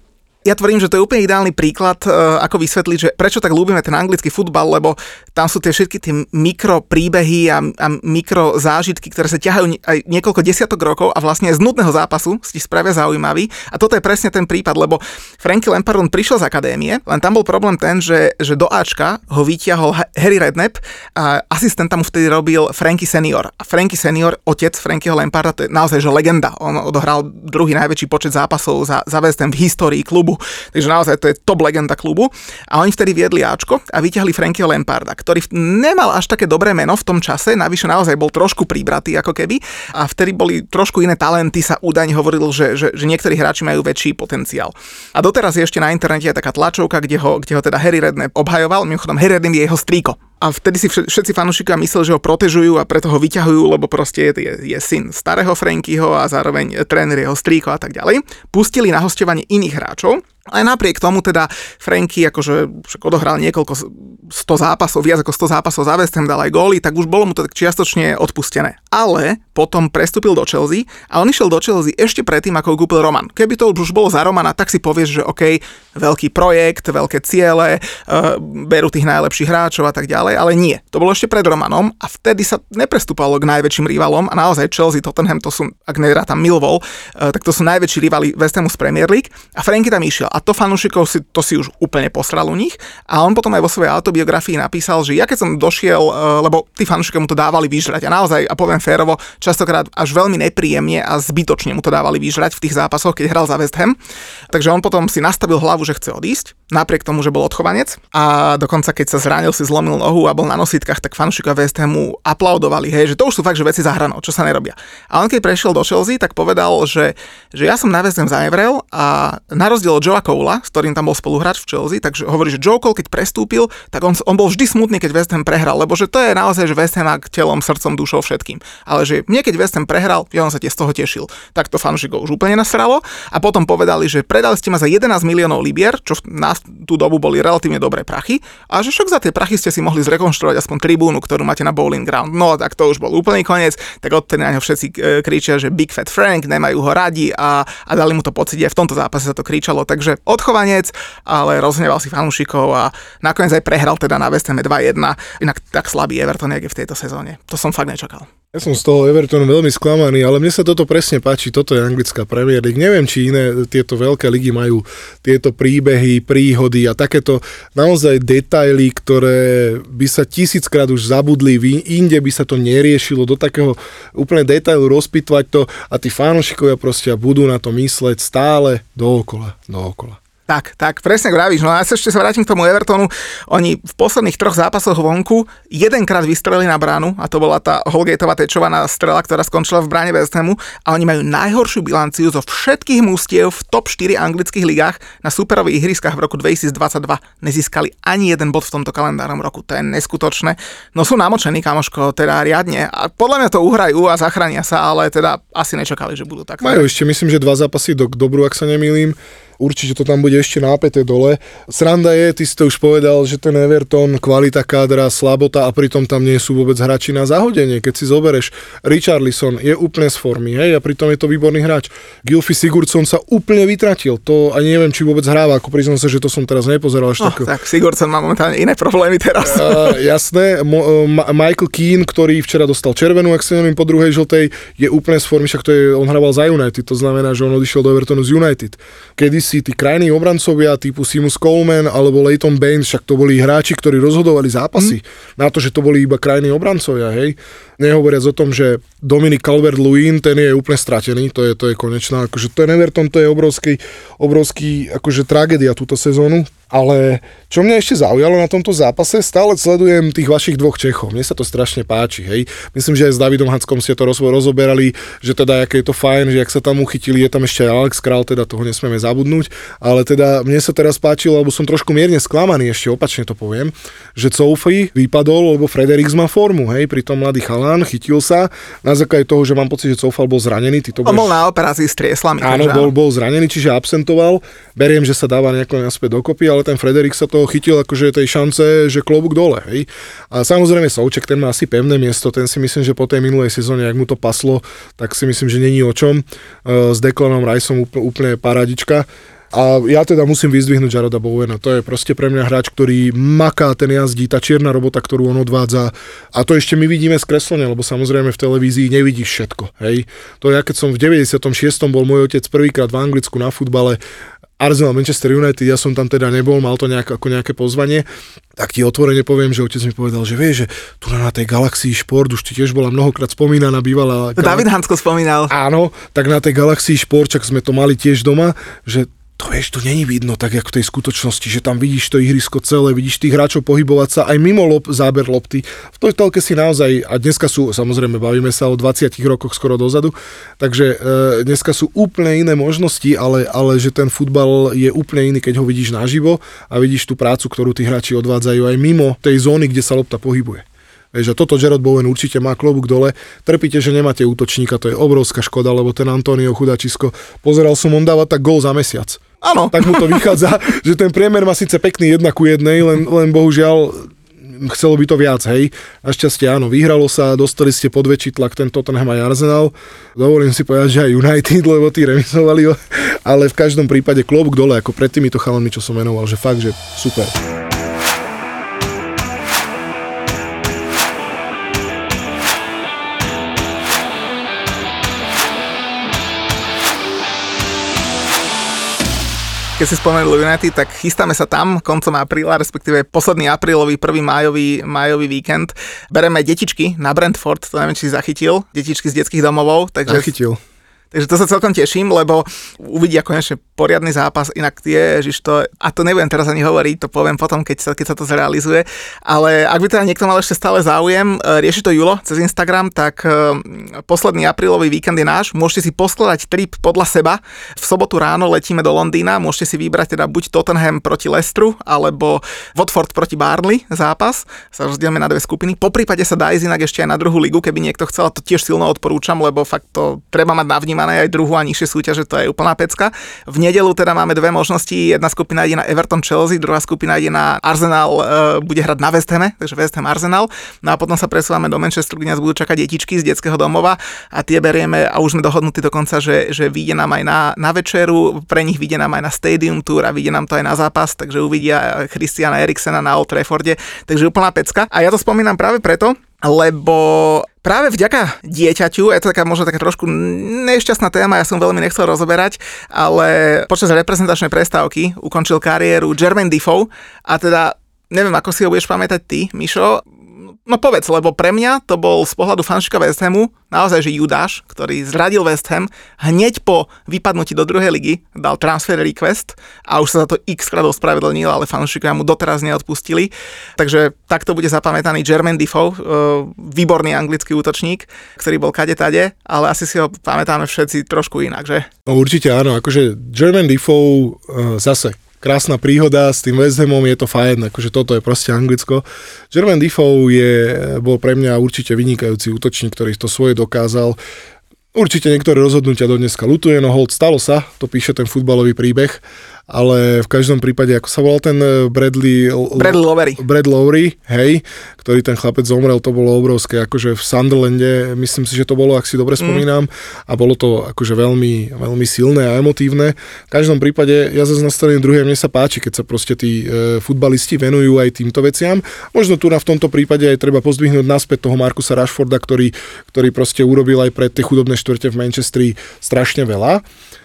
ja tvrdím, že to je úplne ideálny príklad, uh, ako vysvetliť, že prečo tak ľúbime ten anglický futbal, lebo tam sú tie všetky tie mikro príbehy a, a mikro zážitky, ktoré sa ťahajú aj niekoľko desiatok rokov a vlastne z nudného zápasu si spravia zaujímavý. A toto je presne ten prípad, lebo Franky Lampard prišiel z akadémie, len tam bol problém ten, že, že do Ačka ho vytiahol Harry Redknapp a asistent tam vtedy robil Franky Senior. A Franky Senior, otec Frankyho Lamparda, to je naozaj že legenda. On odohral druhý najväčší počet zápasov za, za v histórii klubu klubu. Takže naozaj to je top legenda klubu. A oni vtedy viedli Ačko a vyťahli Frankyho Lamparda, ktorý nemal až také dobré meno v tom čase, navyše naozaj bol trošku príbratý ako keby. A vtedy boli trošku iné talenty, sa údajne hovoril, že, že, že niektorí hráči majú väčší potenciál. A doteraz je ešte na internete aj taká tlačovka, kde ho, kde ho teda Harry Redknapp obhajoval. Mimochodom, Harry Redknapp je jeho strýko a vtedy si všetci fanúšikovia mysleli, že ho protežujú a preto ho vyťahujú, lebo proste je, je, syn starého Frankyho a zároveň tréner jeho strýko a tak ďalej. Pustili na hostovanie iných hráčov, ale napriek tomu teda Franky akože však odohral niekoľko 100 zápasov, viac ako 100 zápasov za West Ham, dal aj góly, tak už bolo mu to tak čiastočne odpustené. Ale potom prestúpil do Chelsea a on išiel do Chelsea ešte predtým, ako ho kúpil Roman. Keby to už bolo za Romana, tak si povieš, že OK, veľký projekt, veľké ciele, uh, berú tých najlepších hráčov a tak ďalej ale nie. To bolo ešte pred Romanom a vtedy sa neprestúpalo k najväčším rivalom a naozaj Chelsea, Tottenham, to sú, ak tam Millwall, eh, tak to sú najväčší rivali West Hamu z Premier League a Franky tam išiel a to fanúšikov si, to si už úplne posral u nich a on potom aj vo svojej autobiografii napísal, že ja keď som došiel, eh, lebo tí fanúšikovia mu to dávali vyžrať a naozaj, a poviem férovo, častokrát až veľmi nepríjemne a zbytočne mu to dávali vyžrať v tých zápasoch, keď hral za West Ham. Takže on potom si nastavil hlavu, že chce odísť, napriek tomu, že bol odchovanec a dokonca keď sa zranil, si zlomil nohu a bol na nositkách, tak fanúšika West Hamu aplaudovali, hej, že to už sú fakt, že veci za hranou, čo sa nerobia. A on keď prešiel do Chelsea, tak povedal, že, že ja som na West Ham zanevrel a na rozdiel od Joea Cola, s ktorým tam bol spoluhráč v Chelsea, takže hovorí, že Joe Cole, keď prestúpil, tak on, on bol vždy smutný, keď West Ham prehral, lebo že to je naozaj, že West Ham telom, srdcom, dušou, všetkým. Ale že mne, keď West Ham prehral, ja on sa tiež z toho tešil. Tak to fanúšikov už úplne nasralo a potom povedali, že predali ste ma za 11 miliónov libier, čo na tú dobu boli relatívne dobré prachy a že však za tie prachy ste si mohli zrekonštruovať aspoň tribúnu, ktorú máte na bowling ground. No tak to už bol úplný koniec, tak odtedy na ňo všetci e, kričia, že Big Fat Frank, nemajú ho radi a, a dali mu to pocit, aj v tomto zápase sa to kričalo. Takže odchovanec, ale rozhneval si fanúšikov a nakoniec aj prehral teda na West Ham 2-1. Inak tak slabý Everton, jak je v tejto sezóne. To som fakt nečakal. Ja som z toho Evertonu veľmi sklamaný, ale mne sa toto presne páči, toto je anglická Premier League. Neviem, či iné tieto veľké ligy majú tieto príbehy, príhody a takéto naozaj detaily, ktoré by sa tisíckrát už zabudli, inde by sa to neriešilo, do takého úplne detailu rozpitvať to a tí fanošikovia proste budú na to mysleť stále dookola, dookola. Tak, tak, presne vravíš. No a ja sa ešte sa vrátim k tomu Evertonu. Oni v posledných troch zápasoch vonku jedenkrát vystrelili na bránu a to bola tá Holgateová tečovaná strela, ktorá skončila v bráne West Hamu a oni majú najhoršiu bilanciu zo všetkých mústiev v top 4 anglických ligách na superových ihriskách v roku 2022. Nezískali ani jeden bod v tomto kalendárnom roku. To je neskutočné. No sú namočení, kamoško, teda riadne. A podľa mňa to uhrajú a zachránia sa, ale teda asi nečakali, že budú tak. Majú ešte, myslím, že dva zápasy do, dobru, ak sa nemýlim určite to tam bude ešte nápeté dole. Sranda je, ty si to už povedal, že ten Everton, kvalita kádra, slabota a pritom tam nie sú vôbec hráči na zahodenie. Keď si zobereš, Richarlison je úplne z formy, hej, a pritom je to výborný hráč. Gilfy Sigurdsson sa úplne vytratil, to ani neviem, či vôbec hráva, ako priznám sa, že to som teraz nepozeral až Oh, tak. tak Sigurdsson má momentálne iné problémy teraz. Uh, jasné, Mo, uh, Ma- Michael Keane, ktorý včera dostal červenú, ak si neviem, po druhej žltej, je úplne z formy, však to je, on hrával za United, to znamená, že on odišiel do Evertonu z United. Kedy si tí krajní obrancovia typu Seamus Coleman alebo Leighton Baines, však to boli hráči, ktorí rozhodovali zápasy. Na to, že to boli iba krajní obrancovia, hej. Nehovoriac o tom, že Dominic Calvert-Lewin, ten je úplne stratený, to je, to je konečná, akože ten Everton, to je obrovský, obrovský akože tragédia túto sezónu, ale čo mňa ešte zaujalo na tomto zápase, stále sledujem tých vašich dvoch Čechov. Mne sa to strašne páči, hej. Myslím, že aj s Davidom Hackom ste to roz, rozoberali, že teda aké je to fajn, že ak sa tam uchytili, je tam ešte aj Alex Král, teda toho nesmieme zabudnúť, ale teda mne sa teraz páčilo, lebo som trošku mierne sklamaný, ešte opačne to poviem, že Sophie vypadol, lebo Fredericks má formu, hej, pritom mladý chalán, chytil sa, na základe toho, že mám pocit, že Soufal bol zranený, ty to On budeš- bol na operácii s trieslami. Áno, bol, bol zranený, čiže absentoval. Beriem, že sa dáva nejako naspäť dokopy, ale ten Frederik sa toho chytil akože tej šance, že klobúk dole. Hej. A samozrejme Souček, ten má asi pevné miesto, ten si myslím, že po tej minulej sezóne, ak mu to paslo, tak si myslím, že není o čom. E, S Declanom úplne, úplne paradička. A ja teda musím vyzdvihnúť Jaroda Bowena. To je proste pre mňa hráč, ktorý maká ten jazdí, tá čierna robota, ktorú on odvádza. A to ešte my vidíme skreslene, lebo samozrejme v televízii nevidíš všetko. Hej. To ja keď som v 96. bol môj otec prvýkrát v Anglicku na futbale, Arsenal Manchester United, ja som tam teda nebol, mal to nejak, ako nejaké pozvanie, tak ti otvorene poviem, že otec mi povedal, že vieš, že tu na tej Galaxii Šport, už ti tiež bola mnohokrát spomínaná, bývalá... David Hansko spomínal. Áno, tak na tej Galaxii Šport, čak sme to mali tiež doma, že to vieš, to není vidno tak, ako tej skutočnosti, že tam vidíš to ihrisko celé, vidíš tých hráčov pohybovať sa aj mimo lob, záber lopty. V tej telke si naozaj, a dneska sú, samozrejme, bavíme sa o 20 rokoch skoro dozadu, takže e, dneska sú úplne iné možnosti, ale, ale že ten futbal je úplne iný, keď ho vidíš naživo a vidíš tú prácu, ktorú tí hráči odvádzajú aj mimo tej zóny, kde sa lopta pohybuje. Vieš, a toto Gerard Bowen určite má klobúk dole. Trpíte, že nemáte útočníka, to je obrovská škoda, lebo ten Antonio Chudačisko, pozeral som, on dáva tak gól za mesiac. Áno. Tak mu to vychádza, že ten priemer má síce pekný jedna ku jednej, len, len bohužiaľ chcelo by to viac, hej. Našťastie áno, vyhralo sa, dostali ste pod väčší tlak ten Tottenham aj Arsenal. Dovolím si povedať, že aj United, lebo tí remisovali, ale v každom prípade klobúk dole, ako pred týmito chalami, čo som menoval, že fakt, že super. Keď si spomenul United, tak chystáme sa tam koncom apríla, respektíve posledný aprílový, prvý májový, májový víkend. Bereme detičky na Brentford, to neviem, či si zachytil, detičky z detských domovov, takže Zachytil. Takže to sa celkom teším, lebo uvidia konečne poriadny zápas, inak tie, ježiš, to, a to nebudem teraz ani hovoriť, to poviem potom, keď sa, keď sa to zrealizuje, ale ak by teda niekto mal ešte stále záujem, e, rieši to Julo cez Instagram, tak e, posledný aprílový víkend je náš, môžete si poskladať trip podľa seba, v sobotu ráno letíme do Londýna, môžete si vybrať teda buď Tottenham proti Leicesteru, alebo Watford proti Barnley zápas, sa rozdielme na dve skupiny, po prípade sa dá ísť inak ešte aj na druhú ligu, keby niekto chcel, to tiež silno odporúčam, lebo fakt to treba mať navnímané aj druhú a nižšie súťaže, to je úplná pecka. V nedelu teda máme dve možnosti, jedna skupina ide na Everton Chelsea, druhá skupina ide na Arsenal, e, bude hrať na West Hame, takže West Ham Arsenal. No a potom sa presúvame do Manchesteru, kde nás budú čakať detičky z detského domova a tie berieme a už sme dohodnutí dokonca, že, že vyjde nám aj na, na večeru, pre nich vyjde nám aj na Stadium Tour a vyjde nám to aj na zápas, takže uvidia Christiana Eriksena na Old Trafforde, takže úplná pecka. A ja to spomínam práve preto, lebo práve vďaka dieťaťu, je to taká možno taká trošku nešťastná téma, ja som veľmi nechcel rozoberať, ale počas reprezentačnej prestávky ukončil kariéru Jermaine Defoe a teda neviem, ako si ho budeš pamätať ty, Mišo, No povedz, lebo pre mňa to bol z pohľadu fanšika West Hamu naozaj, že Judáš, ktorý zradil West Ham, hneď po vypadnutí do druhej ligy dal transfer request a už sa za to x krát ospravedlnil, ale fanšikovia mu doteraz neodpustili. Takže takto bude zapamätaný Jermaine Defoe, výborný anglický útočník, ktorý bol kade tade, ale asi si ho pamätáme všetci trošku inak, že? No určite áno, akože Jermaine Defoe uh, zase krásna príhoda s tým West Hamom, je to fajn, akože toto je proste Anglicko. Jermaine Defoe je, bol pre mňa určite vynikajúci útočník, ktorý to svoje dokázal. Určite niektoré rozhodnutia do dneska lutuje, no hold, stalo sa, to píše ten futbalový príbeh, ale v každom prípade, ako sa volal ten eh, Bradley... Bradley Lowery. Brad Lowry, hej, ktorý ten chlapec zomrel, to bolo obrovské, akože v Sunderlande, myslím si, že to bolo, ak si dobre spomínam, mm. a bolo to akože veľmi, veľmi silné a emotívne. V každom prípade, ja zase na strane druhej, mne sa páči, keď sa proste tí e, futbalisti venujú aj týmto veciam. Možno tu na v tomto prípade aj treba pozdvihnúť naspäť toho Markusa Rashforda, ktorý, ktorý proste urobil aj pre tie chudobné štvrte v Manchestri strašne veľa.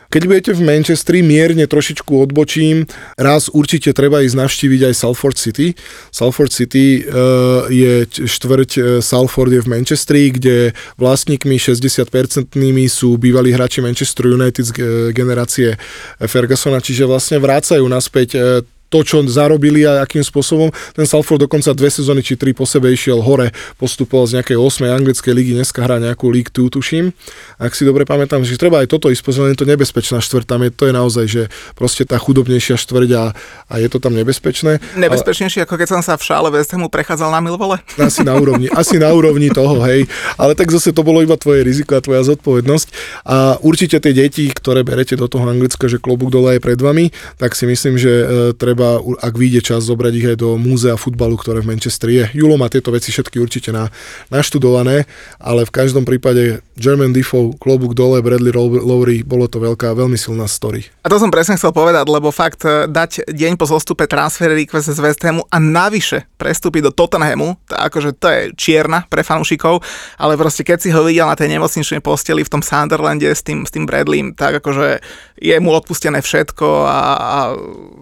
Keď budete v Manchestri, mierne trošičku odbočím, raz určite treba ísť navštíviť aj Salford City. Salford City uh, je štvrť uh, Salford je v Manchestri, kde vlastníkmi 60-percentnými sú bývalí hráči Manchester United z generácie Fergusona, čiže vlastne vrácajú naspäť uh, to, čo zarobili a akým spôsobom. Ten Salford dokonca dve sezóny či tri po sebe išiel hore, postupoval z nejakej 8. anglickej ligy, dneska hrá nejakú League 2, tuším. Ak si dobre pamätám, že treba aj toto ísť pozrieť, je to nebezpečná štvrť, tam je, to je naozaj, že proste tá chudobnejšia štvrť a, a je to tam nebezpečné. Nebezpečnejšie, ale, ako keď som sa v šále West Hamu prechádzal na Milvole? Asi na úrovni, asi na úrovni toho, hej. Ale tak zase to bolo iba tvoje riziko a tvoja zodpovednosť. A určite tie deti, ktoré berete do toho Anglicka, že klobúk dole je pred vami, tak si myslím, že e, treba treba, ak vyjde čas, zobrať ich aj do múzea futbalu, ktoré v Manchesteri je. Julo má tieto veci všetky určite na, naštudované, ale v každom prípade German Defoe, klobúk dole, Bradley Lowry, bolo to veľká, veľmi silná story. A to som presne chcel povedať, lebo fakt e, dať deň po zostupe transfer request z West Hamu a navyše prestúpiť do Tottenhamu, to, akože to je čierna pre fanúšikov, ale proste keď si ho videl na tej nemocničnej posteli v tom Sunderlande s tým, s tým Bradleym, tak akože je mu odpustené všetko a, a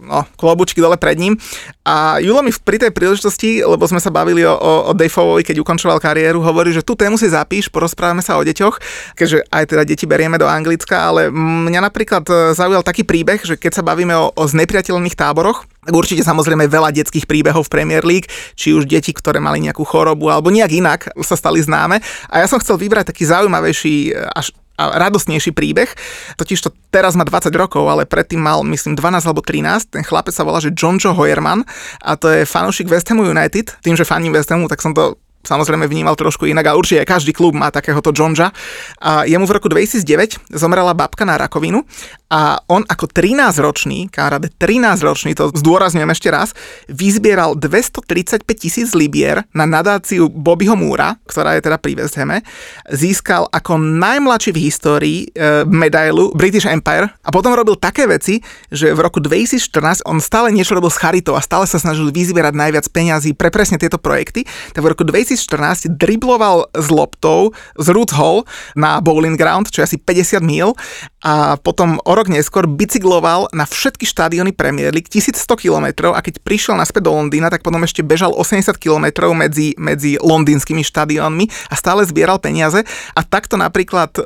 no, klobučky dole pred ním. A Julo mi pri tej príležitosti, lebo sme sa bavili o, o, Dafovovi, keď ukončoval kariéru, hovorí, že tú tému si zapíš, porozprávame sa o deťoch, keďže aj teda deti berieme do Anglicka, ale mňa napríklad e, zaujal taký príbeh, že keď sa bavíme o, o znepriateľných táboroch, tak určite samozrejme veľa detských príbehov v Premier League, či už deti, ktoré mali nejakú chorobu alebo nejak inak sa stali známe. A ja som chcel vybrať taký zaujímavejší e, až a radosnejší príbeh. Totiž to teraz má 20 rokov, ale predtým mal myslím 12 alebo 13. Ten chlapec sa volá, že John Joe Hoyerman a to je fanúšik West Hamu United. Tým, že faním West Hamu, tak som to samozrejme vnímal trošku inak a určite každý klub má takéhoto Jonja. A jemu v roku 2009 zomrela babka na rakovinu a on ako 13-ročný, kamaráde, 13-ročný, to zdôrazňujem ešte raz, vyzbieral 235 tisíc libier na nadáciu Bobbyho Múra, ktorá je teda pri West Hame, získal ako najmladší v histórii e, medailu British Empire a potom robil také veci, že v roku 2014 on stále niečo robil s charitou a stále sa snažil vyzbierať najviac peňazí pre presne tieto projekty, tak v roku 2014 2014 dribloval s loptou z Roots Hall na Bowling Ground, čo je asi 50 mil a potom o rok neskôr bicykloval na všetky štadióny Premier League 1100 km a keď prišiel naspäť do Londýna, tak potom ešte bežal 80 km medzi, medzi londýnskymi štadiónmi a stále zbieral peniaze. A takto napríklad e,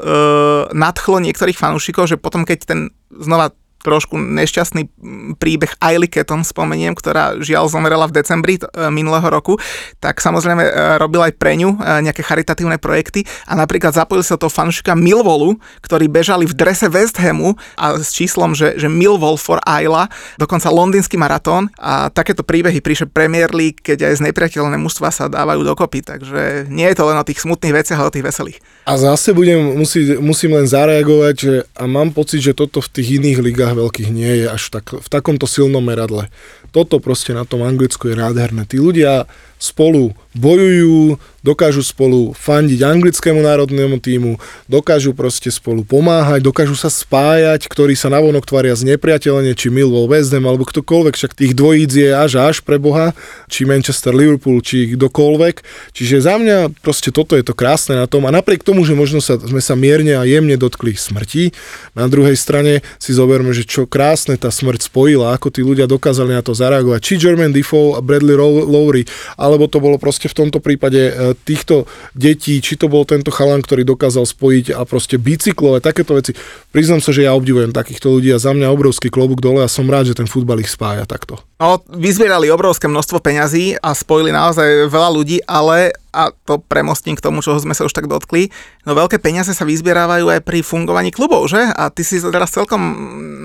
nadchlo niektorých fanúšikov, že potom keď ten znova trošku nešťastný príbeh Ailey Keton spomeniem, ktorá žiaľ zomrela v decembri e, minulého roku, tak samozrejme e, robil aj pre ňu e, nejaké charitatívne projekty a napríklad zapojil sa to fanšika Milvolu, ktorí bežali v drese West Hamu a s číslom, že, že Milvol for Ayla, dokonca londýnsky maratón a takéto príbehy príše Premier League, keď aj z nepriateľné mužstva sa dávajú dokopy, takže nie je to len o tých smutných veciach, ale o tých veselých. A zase budem, musí, musím len zareagovať, že a mám pocit, že toto v tých iných ligách ligách veľkých nie je až tak, v takomto silnom meradle. Toto proste na tom Anglicku je nádherné. Tí ľudia spolu bojujú, dokážu spolu fandiť anglickému národnému týmu, dokážu proste spolu pomáhať, dokážu sa spájať, ktorí sa navonok tvária z nepriateľne, či Millwall, West Ham, alebo ktokoľvek, však tých dvojíc je až až pre Boha, či Manchester, Liverpool, či kdokoľvek. Čiže za mňa proste toto je to krásne na tom a napriek tomu, že možno sa, sme sa mierne a jemne dotkli smrti, na druhej strane si zoberme, že čo krásne tá smrť spojila, ako tí ľudia dokázali na to zareagovať. Či Jermaine Defoe a Bradley Lowry, alebo to bolo proste v tomto prípade e, týchto detí, či to bol tento chalan, ktorý dokázal spojiť a proste bicyklovať, takéto veci. Priznám sa, že ja obdivujem takýchto ľudí a za mňa obrovský klobúk dole a som rád, že ten futbal ich spája takto. No, vyzbierali obrovské množstvo peňazí a spojili naozaj veľa ľudí, ale a to premostím k tomu, čo sme sa už tak dotkli, no veľké peniaze sa vyzbierávajú aj pri fungovaní klubov, že? A ty si to teraz celkom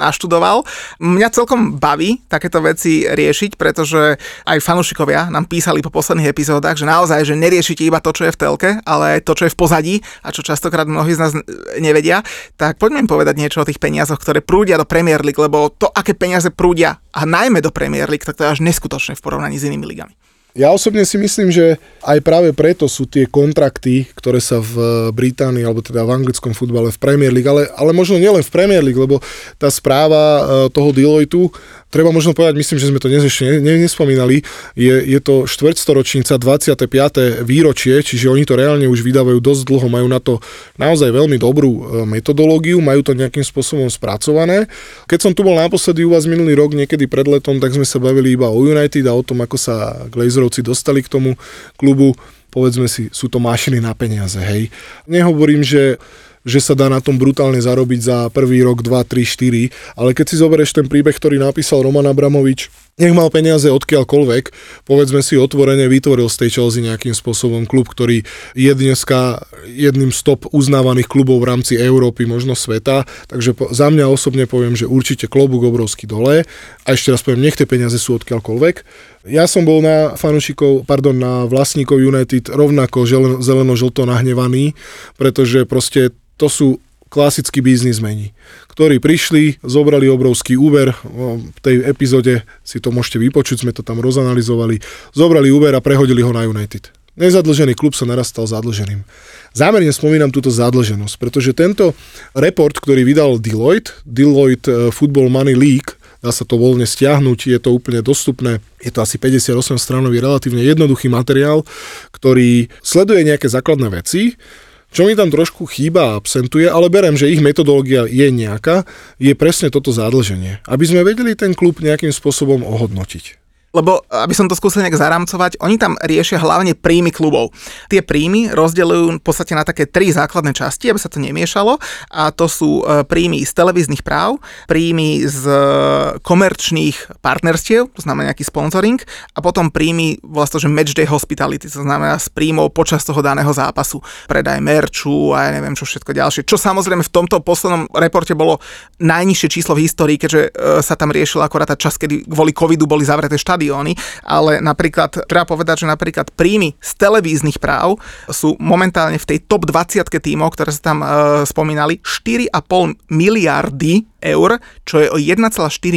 naštudoval. Mňa celkom baví takéto veci riešiť, pretože aj fanúšikovia nám písali po posledných epizódach, že naozaj, že neriešite iba to, čo je v telke, ale aj to, čo je v pozadí a čo častokrát mnohí z nás nevedia. Tak poďme im povedať niečo o tých peniazoch, ktoré prúdia do Premier League, lebo to, aké peniaze prúdia a najmä do Premier League, tak to je až neskutočné v porovnaní s inými ligami. Ja osobne si myslím, že aj práve preto sú tie kontrakty, ktoré sa v Británii, alebo teda v anglickom futbale, v Premier League, ale, ale možno nielen v Premier League, lebo tá správa e, toho Deloitu treba možno povedať, myslím, že sme to dnes ešte nespomínali, je, je to štvrťstoročnica, 25. výročie, čiže oni to reálne už vydávajú dosť dlho, majú na to naozaj veľmi dobrú e, metodológiu, majú to nejakým spôsobom spracované. Keď som tu bol naposledy u vás minulý rok, niekedy pred letom, tak sme sa bavili iba o United a o tom, ako sa Glazerovci dostali k tomu klubu povedzme si, sú to mašiny na peniaze, hej. Nehovorím, že že sa dá na tom brutálne zarobiť za prvý rok, 2, 3, 4, ale keď si zoberieš ten príbeh, ktorý napísal Roman Abramovič, nech mal peniaze odkiaľkoľvek, povedzme si otvorene, vytvoril z tej Chelsea nejakým spôsobom klub, ktorý je dneska jedným z top uznávaných klubov v rámci Európy, možno sveta, takže po, za mňa osobne poviem, že určite klobúk obrovský dole a ešte raz poviem, nech tie peniaze sú odkiaľkoľvek. Ja som bol na fanúšikov, pardon, na vlastníkov United rovnako zeleno-žlto nahnevaný, pretože proste to sú klasickí biznismeni, ktorí prišli, zobrali obrovský úver, v tej epizóde si to môžete vypočuť, sme to tam rozanalizovali, zobrali úver a prehodili ho na United. Nezadlžený klub sa narastal zadlženým. Zámerne spomínam túto zadlženosť, pretože tento report, ktorý vydal Deloitte, Deloitte eh, Football Money League, dá sa to voľne stiahnuť, je to úplne dostupné, je to asi 58 stranový relatívne jednoduchý materiál, ktorý sleduje nejaké základné veci, čo mi tam trošku chýba a absentuje, ale berem, že ich metodológia je nejaká, je presne toto zadlženie. Aby sme vedeli ten klub nejakým spôsobom ohodnotiť. Lebo, aby som to skúsil nejak zaramcovať, oni tam riešia hlavne príjmy klubov. Tie príjmy rozdeľujú v podstate na také tri základné časti, aby sa to nemiešalo. A to sú e, príjmy z televíznych práv, príjmy z e, komerčných partnerstiev, to znamená nejaký sponsoring, a potom príjmy vlastne, že matchday hospitality, to znamená z príjmov počas toho daného zápasu. Predaj merču a ja neviem čo všetko ďalšie. Čo samozrejme v tomto poslednom reporte bolo najnižšie číslo v histórii, keďže e, sa tam riešila akorát tá čas, kedy kvôli covidu boli zavreté štády štadióny, ale napríklad, treba povedať, že napríklad príjmy z televíznych práv sú momentálne v tej top 20 tímov, ktoré sa tam e, spomínali, 4,5 miliardy eur, čo je o 1,4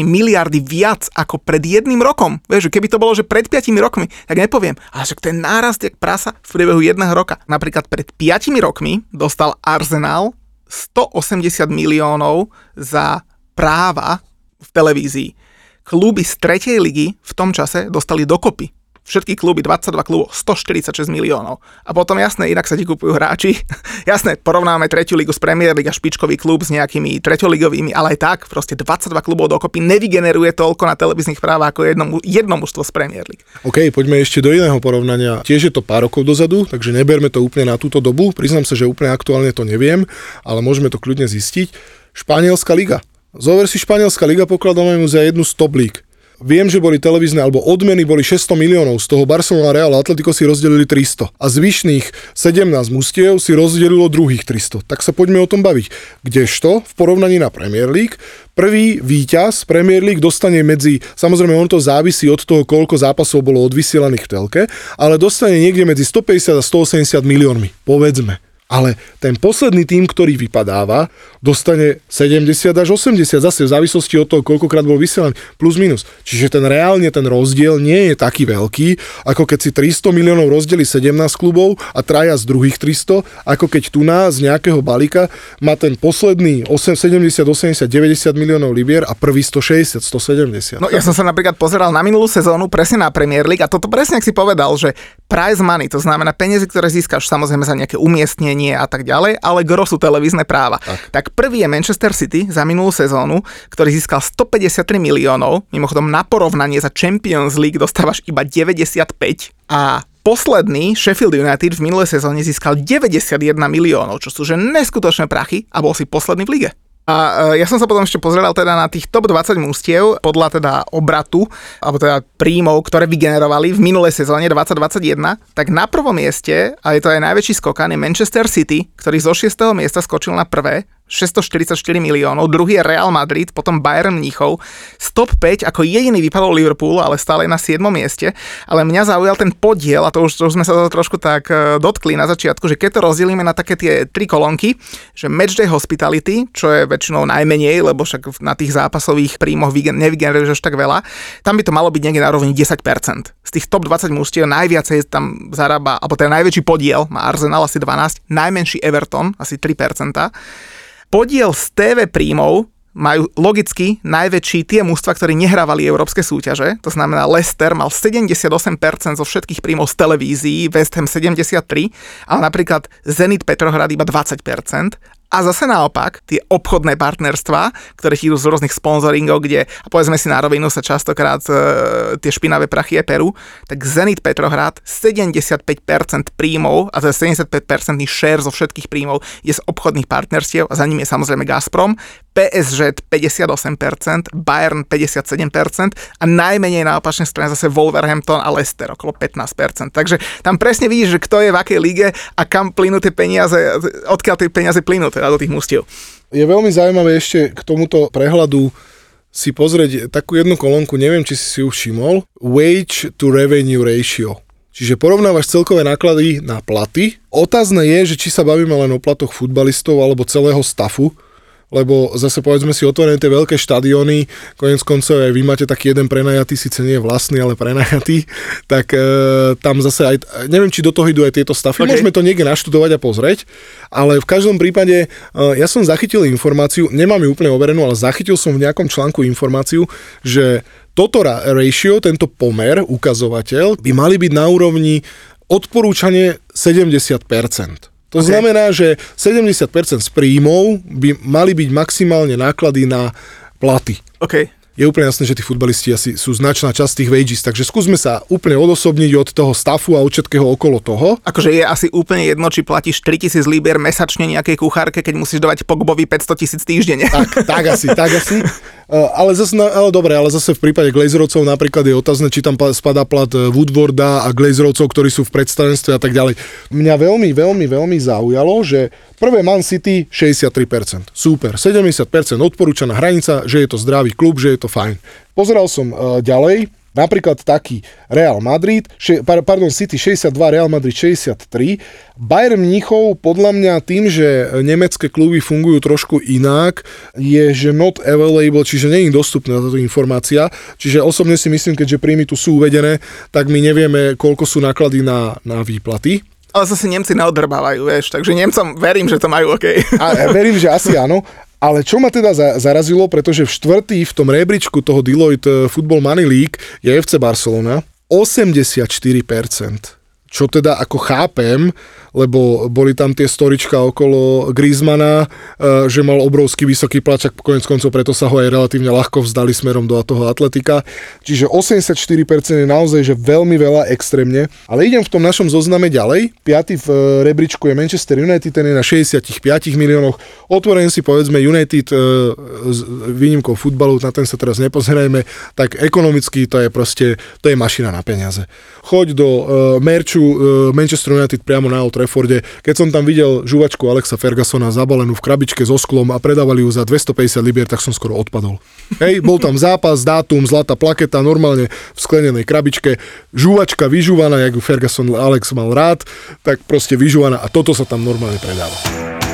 miliardy viac ako pred jedným rokom. Vieš, keby to bolo, že pred 5 rokmi, tak nepoviem, ale však ten nárast jak prasa v priebehu jedného roka. Napríklad pred 5 rokmi dostal Arsenal 180 miliónov za práva v televízii kluby z tretej ligy v tom čase dostali dokopy všetky kluby, 22 klubov, 146 miliónov. A potom jasné, inak sa ti kupujú hráči. jasné, porovnáme tretiu ligu s Premier League a špičkový klub s nejakými treťoligovými, ale aj tak, proste 22 klubov dokopy nevygeneruje toľko na televíznych právach ako jedno, jedno mužstvo z Premier League. OK, poďme ešte do iného porovnania. Tiež je to pár rokov dozadu, takže neberme to úplne na túto dobu. Priznám sa, že úplne aktuálne to neviem, ale môžeme to kľudne zistiť. Španielská liga. Zover si Španielská liga, pokladáme ju za jednu z top líg. Viem, že boli televízne, alebo odmeny boli 600 miliónov, z toho Barcelona, Real a Atletico si rozdelili 300. A zvyšných 17 mustiev si rozdelilo druhých 300. Tak sa poďme o tom baviť. Kdežto v porovnaní na Premier League, prvý víťaz Premier League dostane medzi, samozrejme on to závisí od toho, koľko zápasov bolo odvysielaných v telke, ale dostane niekde medzi 150 a 180 miliónmi, povedzme ale ten posledný tým, ktorý vypadáva, dostane 70 až 80, zase v závislosti od toho, koľkokrát bol vysielaný, plus minus. Čiže ten reálne ten rozdiel nie je taký veľký, ako keď si 300 miliónov rozdeli 17 klubov a traja z druhých 300, ako keď tu nás z nejakého balíka má ten posledný 8, 70, 80, 90 miliónov libier a prvý 160, 170. No ja som sa napríklad pozeral na minulú sezónu presne na Premier League a toto presne, ak si povedal, že prize money, to znamená peniaze, ktoré získaš samozrejme za nejaké umiestnenie a tak ďalej, ale gro sú televízne práva. Tak. tak prvý je Manchester City za minulú sezónu, ktorý získal 153 miliónov, mimochodom na porovnanie za Champions League dostávaš iba 95 a posledný Sheffield United v minulej sezóne získal 91 miliónov, čo sú že neskutočné prachy a bol si posledný v lige. A e, ja som sa potom ešte pozeral teda na tých top 20 mústiev podľa teda obratu, alebo teda príjmov, ktoré vygenerovali v minulej sezóne 2021, tak na prvom mieste, a je to aj najväčší skokan, je Manchester City, ktorý zo 6. miesta skočil na prvé 644 miliónov, druhý je Real Madrid, potom Bayern Mníchov, z top 5 ako jediný vypadol Liverpool, ale stále na 7. mieste, ale mňa zaujal ten podiel, a to už, to už sme sa to trošku tak e, dotkli na začiatku, že keď to rozdelíme na také tie tri kolónky, že Matchday Hospitality, čo je väčšinou najmenej, lebo však na tých zápasových príjmoch nevygeneruješ až tak veľa, tam by to malo byť niekde na rovni 10%. Z tých top 20 mústiev najviacej tam zarába, alebo ten najväčší podiel má Arsenal asi 12, najmenší Everton asi 3%. Podiel z TV príjmov majú logicky najväčší tie mústva, ktorí nehrávali európske súťaže. To znamená, Leicester mal 78% zo všetkých príjmov z televízií, West Ham 73, ale napríklad Zenit Petrohrad iba 20% a zase naopak, tie obchodné partnerstvá, ktoré idú z rôznych sponzoringov, kde, a povedzme si na rovinu, sa častokrát e, tie špinavé prachy je Peru, tak Zenit Petrohrad 75% príjmov, a to je 75% share zo všetkých príjmov je z obchodných partnerstiev a za ním je samozrejme Gazprom, PSG 58%, Bayern 57% a najmenej na opačnej strane zase Wolverhampton a Leicester okolo 15%. Takže tam presne vidíš, že kto je v akej lige a kam plynú tie peniaze, odkiaľ tie peniaze plynú teda do tých mústiev. Je veľmi zaujímavé ešte k tomuto prehľadu si pozrieť takú jednu kolónku, neviem, či si si ju všimol, wage to revenue ratio. Čiže porovnávaš celkové náklady na platy. Otázne je, že či sa bavíme len o platoch futbalistov alebo celého stafu, lebo zase povedzme si otvorené tie veľké štadióny, konec koncov aj vy máte taký jeden prenajatý, síce nie vlastný, ale prenajatý, tak e, tam zase aj, neviem, či do toho idú aj tieto stavy, okay. môžeme to niekde naštudovať a pozrieť, ale v každom prípade e, ja som zachytil informáciu, nemám ju úplne overenú, ale zachytil som v nejakom článku informáciu, že toto ratio, tento pomer, ukazovateľ, by mali byť na úrovni odporúčanie 70%. To okay. znamená, že 70% z príjmov by mali byť maximálne náklady na platy. Okay je úplne jasné, že tí futbalisti asi sú značná časť tých wages, takže skúsme sa úplne odosobniť od toho stafu a od všetkého okolo toho. Akože je asi úplne jedno, či platíš 3000 liber mesačne nejakej kuchárke, keď musíš dávať Pogbovi 500 tisíc týždenne. Tak, tak asi, tak asi. Uh, ale zase, ale dobre, ale zase v prípade Glazerovcov napríklad je otázne, či tam spadá plat eh, Woodwarda a Glazerovcov, ktorí sú v predstavenstve a tak ďalej. Mňa veľmi, veľmi, veľmi zaujalo, že Prvé Man City 63%. Super. 70% odporúčaná hranica, že je to zdravý klub, že je to fajn. Pozeral som uh, ďalej, Napríklad taký Real Madrid, še, pardon, City 62, Real Madrid 63. Bayern Mnichov podľa mňa tým, že nemecké kluby fungujú trošku inak, je, že not available, čiže je dostupná táto informácia. Čiže osobne si myslím, keďže príjmy tu sú uvedené, tak my nevieme, koľko sú náklady na, na výplaty. Ale zase Nemci neodrbávajú, vieš, takže Nemcom verím, že to majú OK. A verím, že asi áno. Ale čo ma teda zarazilo, pretože v štvrtý v tom rebríčku toho Deloitte Football Money League je FC Barcelona, 84% čo teda ako chápem, lebo boli tam tie storička okolo Griezmana, e, že mal obrovský vysoký plačak, konec koncov preto sa ho aj relatívne ľahko vzdali smerom do toho atletika. Čiže 84% je naozaj že veľmi veľa extrémne. Ale idem v tom našom zozname ďalej. Piatý v e, rebríčku je Manchester United, ten je na 65 miliónoch. Otvorený si povedzme United e, s výnimkou futbalu, na ten sa teraz nepozerajme, tak ekonomicky to je proste, to je mašina na peniaze. Choď do merču Manchester United priamo na Old Trafforde. Keď som tam videl žuvačku Alexa Fergusona zabalenú v krabičke so sklom a predávali ju za 250 libier, tak som skoro odpadol. Hej, bol tam zápas, dátum, zlatá plaketa, normálne v sklenenej krabičke, žuvačka vyžúvaná, jak ju Ferguson Alex mal rád, tak proste vyžúvaná a toto sa tam normálne predáva.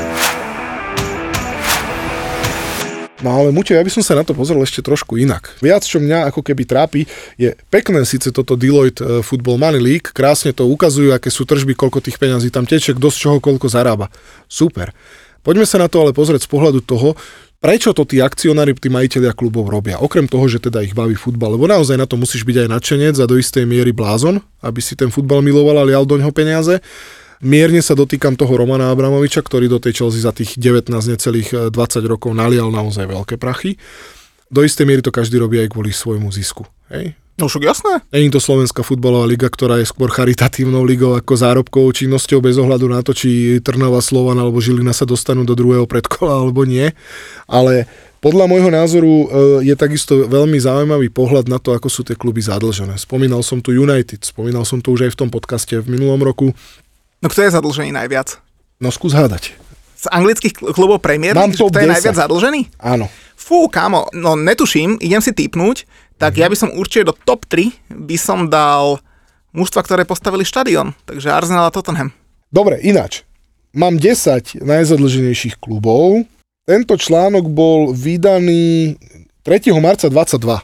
No ale Muťo, ja by som sa na to pozrel ešte trošku inak. Viac, čo mňa ako keby trápi, je pekné síce toto Deloitte eh, Football Money League, krásne to ukazujú, aké sú tržby, koľko tých peňazí tam teče, kto z čoho koľko zarába. Super. Poďme sa na to ale pozrieť z pohľadu toho, prečo to tí akcionári, tí majiteľia klubov robia. Okrem toho, že teda ich baví futbal, lebo naozaj na to musíš byť aj nadšenec a do istej miery blázon, aby si ten futbal miloval a lial do peniaze. Mierne sa dotýkam toho Romana Abramoviča, ktorý do tej Chelsea za tých 19 necelých 20 e, rokov nalial naozaj veľké prachy. do istej miery to každý robí aj kvôli svojmu zisku. Hej? No však jasné. Není to Slovenská futbalová liga, ktorá je skôr charitatívnou ligou ako zárobkovou činnosťou bez ohľadu na to, či Trnava, Slovan alebo Žilina sa dostanú do druhého predkola alebo nie. Ale podľa môjho názoru e, je takisto veľmi zaujímavý pohľad na to, ako sú tie kluby zadlžené. Spomínal som tu United, spomínal som to už aj v tom podcaste v minulom roku. No kto je zadlžený najviac? No skús hádať. Z anglických kl- klubov Premier League, kto je 10. najviac zadlžený? Áno. Fú, kámo, no netuším, idem si typnúť, tak ja by som určite do top 3 by som dal mužstva, ktoré postavili štadión, takže Arsenal a Tottenham. Dobre, ináč. Mám 10 najzadlženejších klubov. Tento článok bol vydaný 3. marca 22.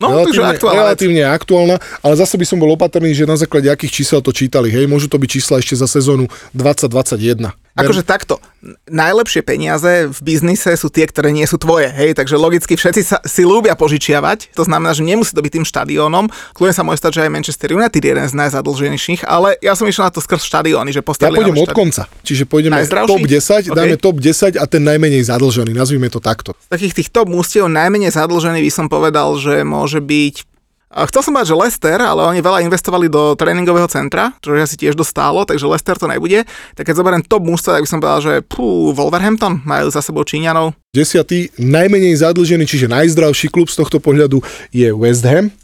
No, takže aktuálna relatívne aktuálna, ale zase by som bol opatrný, že na základe akých čísel to čítali. Hej, môžu to byť čísla ešte za sezónu 2021. Akože takto, najlepšie peniaze v biznise sú tie, ktoré nie sú tvoje, hej, takže logicky všetci sa, si ľúbia požičiavať, to znamená, že nemusí to byť tým štadiónom, kľudne sa môže stať, že aj Manchester United je jeden z najzadlženejších, ale ja som išiel na to skrz štadióny, že Ja postavili pôjdem nové od konca, čiže pôjdeme top 10, OK. dáme top 10 a ten najmenej zadlžený, nazvime to takto. Z takých tých top mústiev najmenej zadlžený by som povedal, že môže byť a chcel som mať, že Leicester, ale oni veľa investovali do tréningového centra, čo asi tiež dostálo, takže Leicester to nebude. Tak keď zoberiem top mústva, tak by som povedal, že pú, Wolverhampton majú za sebou Číňanov. Desiatý, najmenej zadlžený, čiže najzdravší klub z tohto pohľadu je West Ham.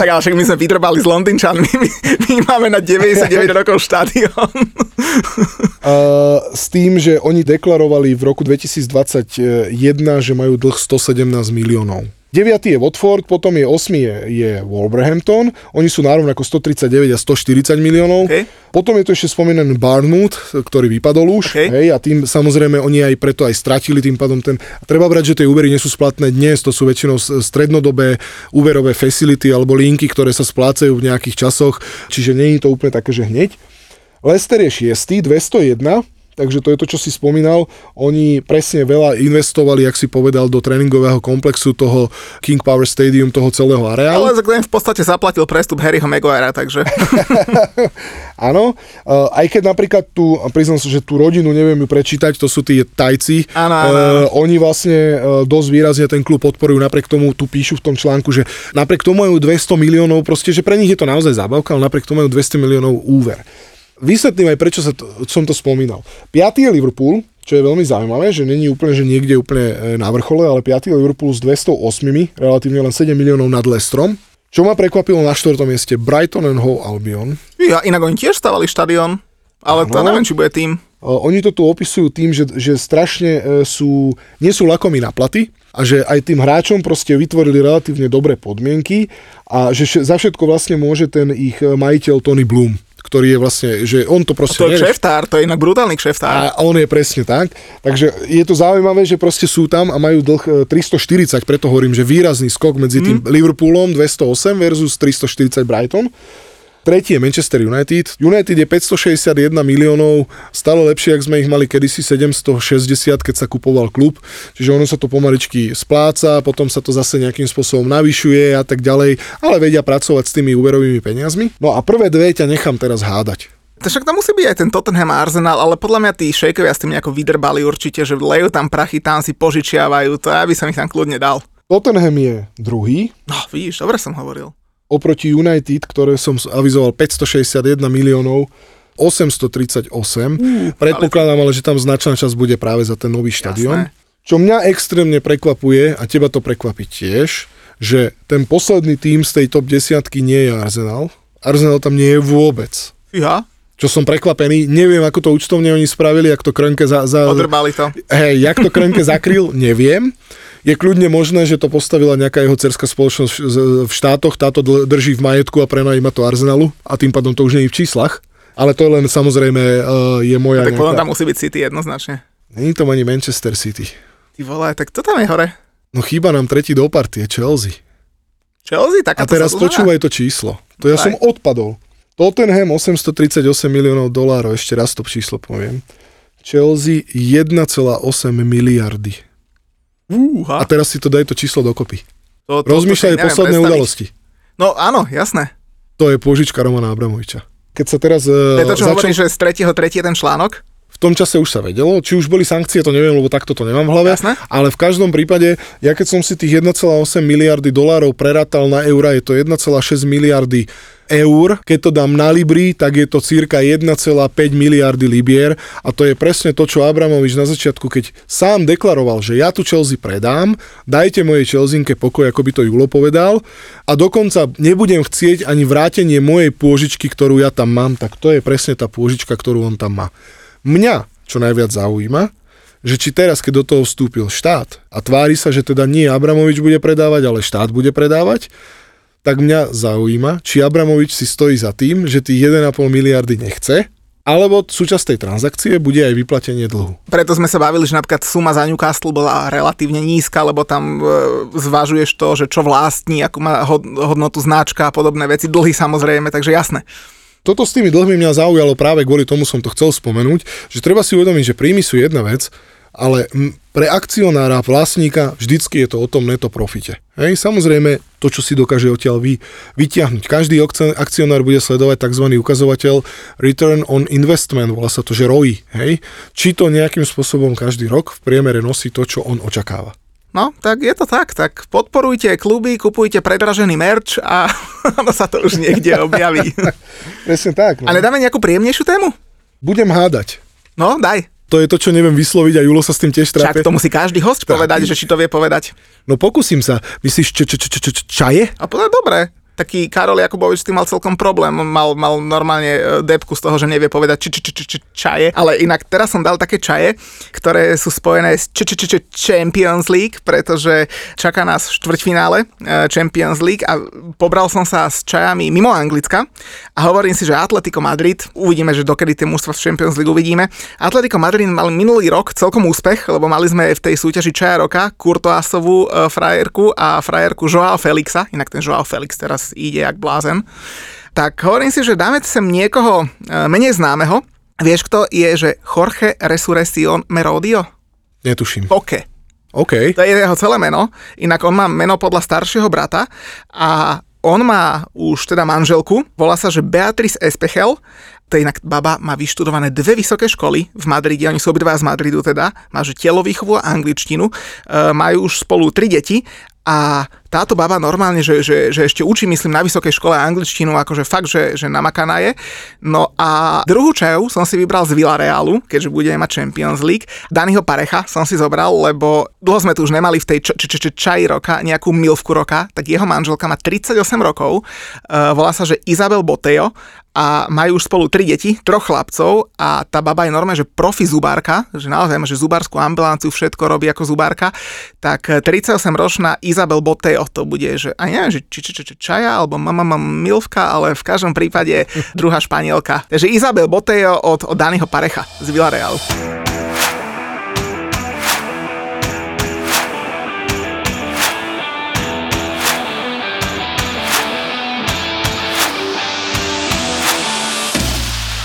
tak ale však my sme vytrbali s Londýnčanmi, my, my máme na 99 rokov štadión. Uh, s tým, že oni deklarovali v roku 2021, že majú dlh 117 miliónov. 9. je Watford, potom je 8. je, je Wolverhampton, oni sú nárovnako 139 a 140 miliónov. OK. Potom je to ešte spomínaný Barnwood, ktorý vypadol už, OK. hej, a tým samozrejme oni aj preto aj stratili tým pádom ten... A treba brať, že tie úvery nie sú splatné dnes, to sú väčšinou strednodobé úverové facility alebo linky, ktoré sa splácajú v nejakých časoch, čiže nie je to úplne také, že hneď. Leicester je 6. 201, takže to je to, čo si spomínal. Oni presne veľa investovali, jak si povedal, do tréningového komplexu toho King Power Stadium, toho celého areálu. Ale ten v podstate zaplatil prestup Harryho Maguirea, takže Áno, uh, aj keď napríklad tu, priznám sa, že tú rodinu neviem ju prečítať, to sú tí tajci, Áno, áno, Uh, oni vlastne uh, dosť výrazne ten klub podporujú, napriek tomu tu píšu v tom článku, že napriek tomu majú 200 miliónov, proste, že pre nich je to naozaj zábavka, ale napriek tomu majú 200 miliónov úver. Vysvetlím aj, prečo sa to, som to spomínal. 5. je Liverpool, čo je veľmi zaujímavé, že není úplne, že niekde úplne e, na vrchole, ale 5. je Liverpool s 208, relatívne len 7 miliónov nad Lestrom. Čo ma prekvapilo na 4. mieste, Brighton and Hove Albion. ja, inak oni tiež stavali štadión, ale to Áno. neviem, či bude tým. Uh, Oni to tu opisujú tým, že, že strašne uh, sú, nie sú lakomí na platy a že aj tým hráčom proste vytvorili relatívne dobré podmienky a že za všetko vlastne môže ten ich majiteľ Tony Bloom, ktorý je vlastne, že on to proste... To je kšeftár, to je inak brutálny kšeftár. A on je presne tak. Takže je to zaujímavé, že proste sú tam a majú dlh e, 340, preto hovorím, že výrazný skok medzi tým Liverpoolom 208 versus 340 Brighton. Tretí je Manchester United. United je 561 miliónov, stále lepšie, ak sme ich mali kedysi 760, keď sa kupoval klub. Čiže ono sa to pomaličky spláca, potom sa to zase nejakým spôsobom navyšuje a tak ďalej, ale vedia pracovať s tými úverovými peniazmi. No a prvé dve ťa nechám teraz hádať. Však tam musí byť aj ten Tottenham a Arsenal, ale podľa mňa tí šejkovia s tým nejako vydrbali určite, že lejú tam prachy, tam si požičiavajú, to ja by som ich tam kľudne dal. Tottenham je druhý, No, vidíš, dobre som hovoril. Oproti United, ktoré som avizoval 561 miliónov, 838. Predpokladám ale, že tam značná časť bude práve za ten nový štadión. Čo mňa extrémne prekvapuje, a teba to prekvapí tiež, že ten posledný tým z tej top desiatky nie je Arsenal. Arsenal tam nie je vôbec. Ja, Čo som prekvapený, neviem, ako to účtovne oni spravili, ak to Krönke za, za, odrbali to. Hej, jak to Krönke zakryl, neviem. Je kľudne možné, že to postavila nejaká jeho cerská spoločnosť v- štátoch, táto drží v majetku a prenajíma to Arsenalu a tým pádom to už nie je v číslach. Ale to je len samozrejme uh, je moja Tak potom nejaká... tam musí byť City jednoznačne. Není to ani Manchester City. Ty vole, tak to tam je hore. No chýba nám tretí do partie, Chelsea. Chelsea, A taká teraz počúvaj to číslo. To ja Daj. som odpadol. Tottenham 838 miliónov dolárov, ešte raz to číslo poviem. Chelsea 1,8 miliardy. Úha, A teraz si to daj to číslo dokopy. to, to, Rozmýšľaj to posledné predstaviť. udalosti. No áno, jasné. To je pôžička Romana Abramoviča. Keď sa teraz To je uh, to, čo začal... hovorí, že z 3.3. je ten článok? V tom čase už sa vedelo, či už boli sankcie, to neviem, lebo takto to nemám v hlave, Jasné. ale v každom prípade, ja keď som si tých 1,8 miliardy dolárov prerátal na eura, je to 1,6 miliardy eur, keď to dám na Libri, tak je to cirka 1,5 miliardy libier. A to je presne to, čo Abramovič na začiatku, keď sám deklaroval, že ja tu Chelsea predám, dajte mojej Chelseanke pokoj, ako by to Julo povedal. A dokonca nebudem chcieť ani vrátenie mojej pôžičky, ktorú ja tam mám, tak to je presne tá pôžička, ktorú on tam má. Mňa, čo najviac zaujíma, že či teraz, keď do toho vstúpil štát a tvári sa, že teda nie Abramovič bude predávať, ale štát bude predávať, tak mňa zaujíma, či Abramovič si stojí za tým, že tých 1,5 miliardy nechce, alebo súčasť tej transakcie bude aj vyplatenie dlhu. Preto sme sa bavili, že napríklad suma za Newcastle bola relatívne nízka, lebo tam e, zvažuješ to, že čo vlastní, akú má hod- hodnotu značka a podobné veci, dlhy samozrejme, takže jasné. Toto s tými dlhmi mňa zaujalo práve kvôli tomu som to chcel spomenúť, že treba si uvedomiť, že príjmy sú jedna vec, ale pre akcionára, vlastníka, vždycky je to o tom neto profite. Hej, samozrejme, to, čo si dokáže odtiaľ vy, vyťahnuť. Každý akci- akcionár bude sledovať tzv. ukazovateľ Return on Investment, volá sa to, že ROI. Hej? Či to nejakým spôsobom každý rok v priemere nosí to, čo on očakáva. No, tak je to tak, tak podporujte kluby, kupujte predražený merch a ono sa to už niekde objaví. Presne tak. No. A nedáme nejakú príjemnejšiu tému? Budem hádať. No, daj. To je to, čo neviem vysloviť a Julo sa s tým tiež Však trápe. to musí každý host povedať, že či to vie povedať. No pokúsim sa. Myslíš č- č- č- č- čaje? A povedať, dobre. Taký Karol Jakubovič s tým mal celkom problém. Mal, mal normálne e, depku z toho, že nevie povedať či, či, či, či, či, čaje. Ale inak teraz som dal také čaje, ktoré sú spojené s či, či, či, či, Champions League, pretože čaká nás štvrťfinále e, Champions League a pobral som sa s čajami mimo Anglicka a hovorím si, že Atletico Madrid, uvidíme, že dokedy tie mužstva v Champions League uvidíme. Atletico Madrid mal minulý rok celkom úspech, lebo mali sme v tej súťaži čaja roka Courtoisovú e, frajerku a frajerku Joao Felixa, inak ten Joao Felix teraz ide jak blázen. Tak hovorím si, že dáme sem niekoho e, menej známeho. Vieš, kto je, že Jorge Resurreción Merodio? Netuším. Poke. OK. To je jeho celé meno. Inak on má meno podľa staršieho brata a on má už teda manželku, volá sa, že Beatrice Espechel, to je inak baba, má vyštudované dve vysoké školy v Madride, oni sú obidva z Madridu teda, má že telovýchovu a angličtinu, e, majú už spolu tri deti a táto baba normálne, že, že, že ešte učí, myslím, na vysokej škole angličtinu, akože fakt, že, že namakaná je. No a druhú čaju som si vybral z Villarealu, keďže budeme mať Champions League. Daniho Parecha som si zobral, lebo dlho sme tu už nemali v tej č- č- č- čaji roka nejakú milvku roka, tak jeho manželka má 38 rokov, uh, volá sa, že Izabel Botejo a majú už spolu tri deti, troch chlapcov a tá baba je normálne, že profi zubárka, že naozaj že zubárskú ambulanciu, všetko robí ako zubárka, tak 38-ročná Izabel Botejo to bude, že a neviem, že či, či, či, či čaja alebo mama mam milvka, ale v každom prípade druhá španielka. Takže Izabel Botejo od, od Daniho Parecha z Villareal.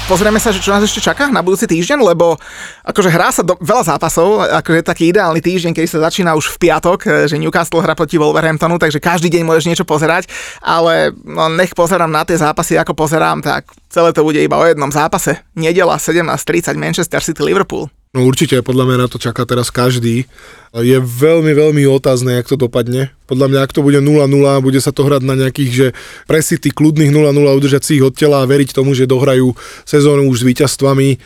Pozrieme sa, že čo nás ešte čaká na budúci týždeň, lebo akože hrá sa do, veľa zápasov, akože taký ideálny týždeň, keď sa začína už v piatok, e, že Newcastle hra proti Wolverhamptonu, takže každý deň môžeš niečo pozerať, ale no, nech pozerám na tie zápasy, ako pozerám, tak celé to bude iba o jednom zápase. Nedela 17.30 Manchester City Liverpool. No určite, podľa mňa na to čaká teraz každý. Je veľmi, veľmi otázne, jak to dopadne. Podľa mňa, ak to bude 0-0, bude sa to hrať na nejakých, že pre City kľudných 0-0 udržať si ich od tela a veriť tomu, že dohrajú sezónu už s víťazstvami.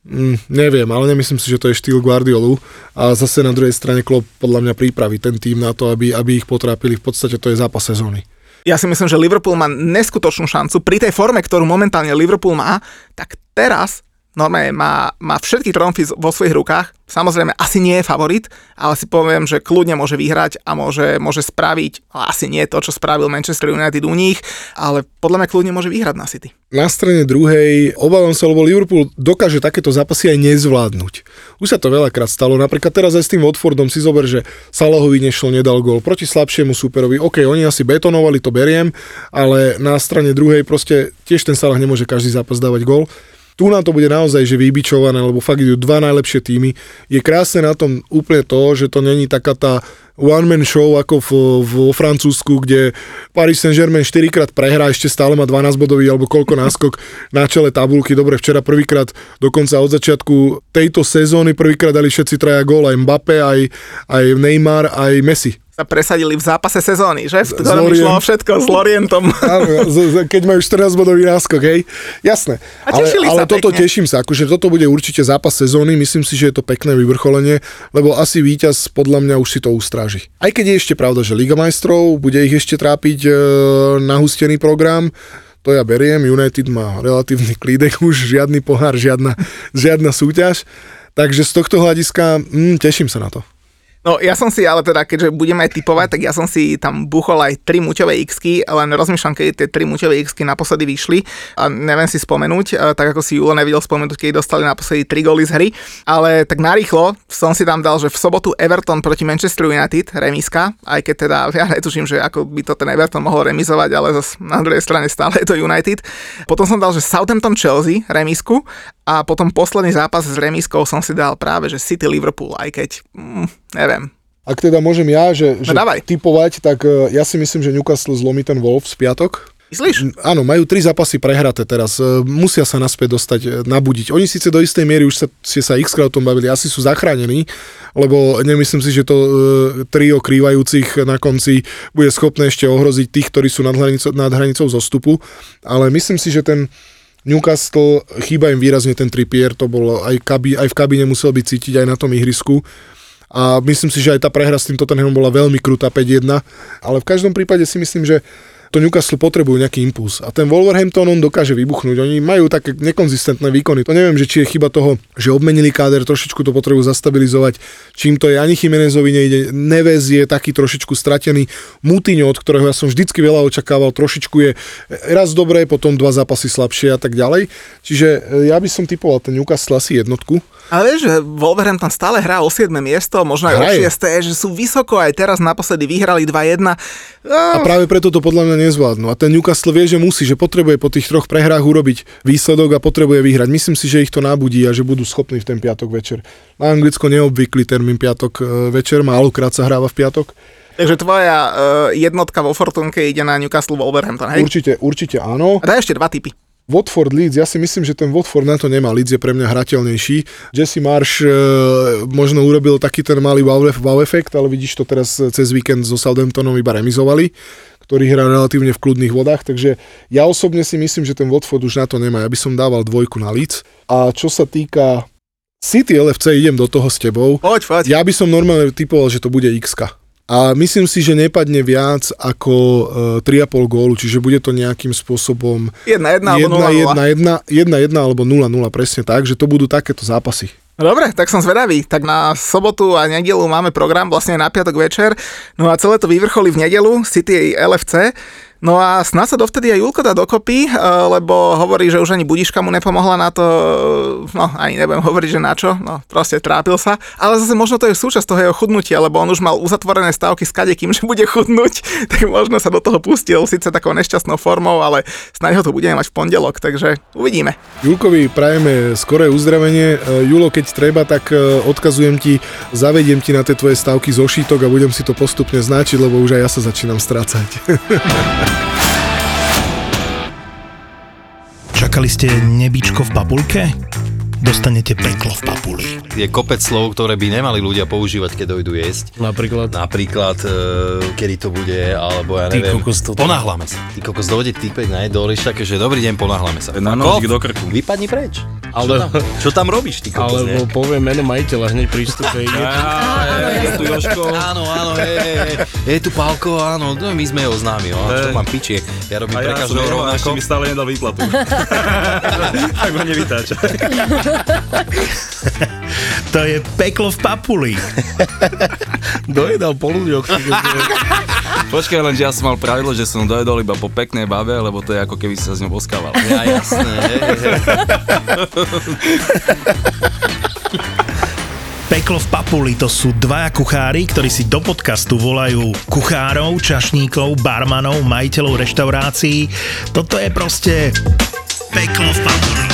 Mm, neviem, ale nemyslím si, že to je štýl Guardiolu. A zase na druhej strane Klopp podľa mňa pripraví ten tým na to, aby, aby ich potrápili. V podstate to je zápas sezóny. Ja si myslím, že Liverpool má neskutočnú šancu. Pri tej forme, ktorú momentálne Liverpool má, tak teraz normálne má, má všetky tromfy vo svojich rukách. Samozrejme, asi nie je favorit, ale si poviem, že kľudne môže vyhrať a môže, môže spraviť, asi nie to, čo spravil Manchester United u nich, ale podľa mňa kľudne môže vyhrať na City. Na strane druhej obávam sa, lebo Liverpool dokáže takéto zápasy aj nezvládnuť. Už sa to veľakrát stalo, napríklad teraz aj s tým Watfordom si zober, že Salahovi nešlo, nedal gol proti slabšiemu superovi. OK, oni asi betonovali, to beriem, ale na strane druhej proste tiež ten Salah nemôže každý zápas dávať gol. Tu na to bude naozaj že vybičované, lebo fakt idú dva najlepšie týmy. Je krásne na tom úplne to, že to není taká tá one-man show ako vo Francúzsku, kde Paris Saint-Germain 4 krát prehrá, ešte stále má 12 bodový alebo koľko náskok na čele tabulky. Dobre, včera prvýkrát dokonca od začiatku tejto sezóny prvýkrát dali všetci traja gól, aj Mbappé, aj, aj Neymar, aj Messi sa presadili v zápase sezóny, že? V ktorom išlo všetko s Lorientom. Áno, keď majú 14 bodový náskok, hej. Jasné. A ale, ale toto pekne. teším sa, akože toto bude určite zápas sezóny, myslím si, že je to pekné vyvrcholenie, lebo asi víťaz podľa mňa už si to ustráži. Aj keď je ešte pravda, že Liga majstrov bude ich ešte trápiť e, nahustený program, to ja beriem, United má relatívny klídek už, žiadny pohár, žiadna, žiadna súťaž. Takže z tohto hľadiska mm, teším sa na to. No ja som si, ale teda keďže budeme aj typovať, tak ja som si tam buchol aj tri muťové x len rozmýšľam, keď tie tri muťové x naposledy vyšli a neviem si spomenúť, tak ako si Julo nevidel spomenúť, keď dostali naposledy tri góly z hry, ale tak narýchlo som si tam dal, že v sobotu Everton proti Manchester United, remiska, aj keď teda ja netuším, že ako by to ten Everton mohol remizovať, ale zas na druhej strane stále je to United. Potom som dal, že Southampton Chelsea remisku a potom posledný zápas s remiskou som si dal práve, že City Liverpool, aj keď, mm, neviem, Ak teda môžem ja, že, že No dávaj. typovať, tak e, ja si myslím, že Newcastle zlomí ten Wolves v piatok. Myslíš? Áno, majú tri zápasy prehraté teraz. E, Musia sa naspäť dostať, e, nabudiť. Oni síce do istej miery už sa, ste sa x krát o tom bavili, asi sú zachránení, lebo nemyslím si, že to e, trio krývajúcich na konci bude schopné ešte ohroziť tých, ktorí sú nad hranicou, nad hranicou zostupu, ale myslím si, že ten Newcastle, chýba im výrazne ten tripier, to bolo aj, kabi, aj v kabíne musel byť cítiť aj na tom ihrisku. A myslím si, že aj tá prehra s tým Tottenhamom bola veľmi krutá 5-1, ale v každom prípade si myslím, že to Newcastle potrebujú nejaký impuls. A ten Wolverhampton on dokáže vybuchnúť. Oni majú také nekonzistentné výkony. To neviem, že či je chyba toho, že obmenili káder, trošičku to potrebujú zastabilizovať. Čím to je, ani Chimenezovi nejde. Neves je taký trošičku stratený. Mutiňo, od ktorého ja som vždycky veľa očakával, trošičku je raz dobré, potom dva zápasy slabšie a tak ďalej. Čiže e, ja by som typoval ten Newcastle asi jednotku. Ale vieš, že Wolverhampton stále hrá o 7 miesto, možno aj o Hraje. 6, že sú vysoko, aj teraz naposledy vyhrali 2-1. A práve preto to podľa mňa nezvládnu. A ten Newcastle vie, že musí, že potrebuje po tých troch prehrách urobiť výsledok a potrebuje vyhrať. Myslím si, že ich to nabudí a že budú schopní v ten piatok večer. Na Anglicko neobvyklý termín piatok e, večer, málokrát sa hráva v piatok. takže tvoja uh, jednotka vo Fortunke ide na Newcastle Wolverhampton, hej? Určite, určite áno. A daj ešte dva typy. Watford Leeds, ja si myslím, že ten Watford na to nemá. Leeds je pre mňa hrateľnejší. Jesse Marsh e, možno urobil taký ten malý wow, wow efekt, ale vidíš to teraz cez víkend so Southamptonom iba remizovali ktorý hrá relatívne v kľudných vodách, takže ja osobne si myslím, že ten Watford už na to nemá. Ja by som dával dvojku na Leeds. A čo sa týka City LFC, idem do toho s tebou. Poď, poď. Ja by som normálne typoval, že to bude x A myslím si, že nepadne viac ako e, 3,5 gólu, čiže bude to nejakým spôsobom 1-1 alebo 1-1, 0-0. 1-1 alebo 0-0, presne tak, že to budú takéto zápasy. Dobre, tak som zvedavý. Tak na sobotu a nedelu máme program vlastne na piatok večer. No a celé to vyvrcholí v nedelu City LFC. No a snad sa dovtedy aj Julko dá dokopy, eh, lebo hovorí, že už ani budiška mu nepomohla na to, eh, no ani nebudem hovoriť, že na čo, no proste trápil sa, ale zase možno to je súčasť toho jeho chudnutia, lebo on už mal uzatvorené stavky s kadekým, že bude chudnúť, tak možno sa do toho pustil, síce takou nešťastnou formou, ale snáď ho to budeme mať v pondelok, takže uvidíme. Julkovi prajeme skoré uzdravenie. E, Julo, keď treba, tak e, odkazujem ti, zavediem ti na tie tvoje stavky zo šítok a budem si to postupne značiť, lebo už aj ja sa začínam strácať. Čakali ste nebičko v papulke? Dostanete peklo v papuli. Je kopec slov, ktoré by nemali ľudia používať, keď dojdú jesť. Napríklad. Napríklad, e, kedy to bude, alebo ja Ty neviem. kokos, toto- Ponáhľame sa. Ty kokos, dojde týpek na jedol, také, že dobrý deň, ponáhľame sa. Na nožík do krku. Vypadni preč. Ale- Čo, tam, čo tam robíš, ty kokos, Alebo nie? poviem meno majiteľa hneď ide. je tu Joško. Áno, áno. Je tu Pálko, áno, no, my sme ho známi, no, čo mám pičie. Ja robím pre každého rovnako. mi stále nedal výplatu. tak ma nevytáča. To je peklo v papuli. Dojedal po ľuďoch. Počkaj, len že ja som mal pravidlo, že som dojedol iba po peknej bave, lebo to je ako keby sa s ňou boskával. Ja, jasné. Peklo v papuli to sú dvaja kuchári, ktorí si do podcastu volajú kuchárov, čašníkov, barmanov, majiteľov reštaurácií. Toto je proste peklo v papuli.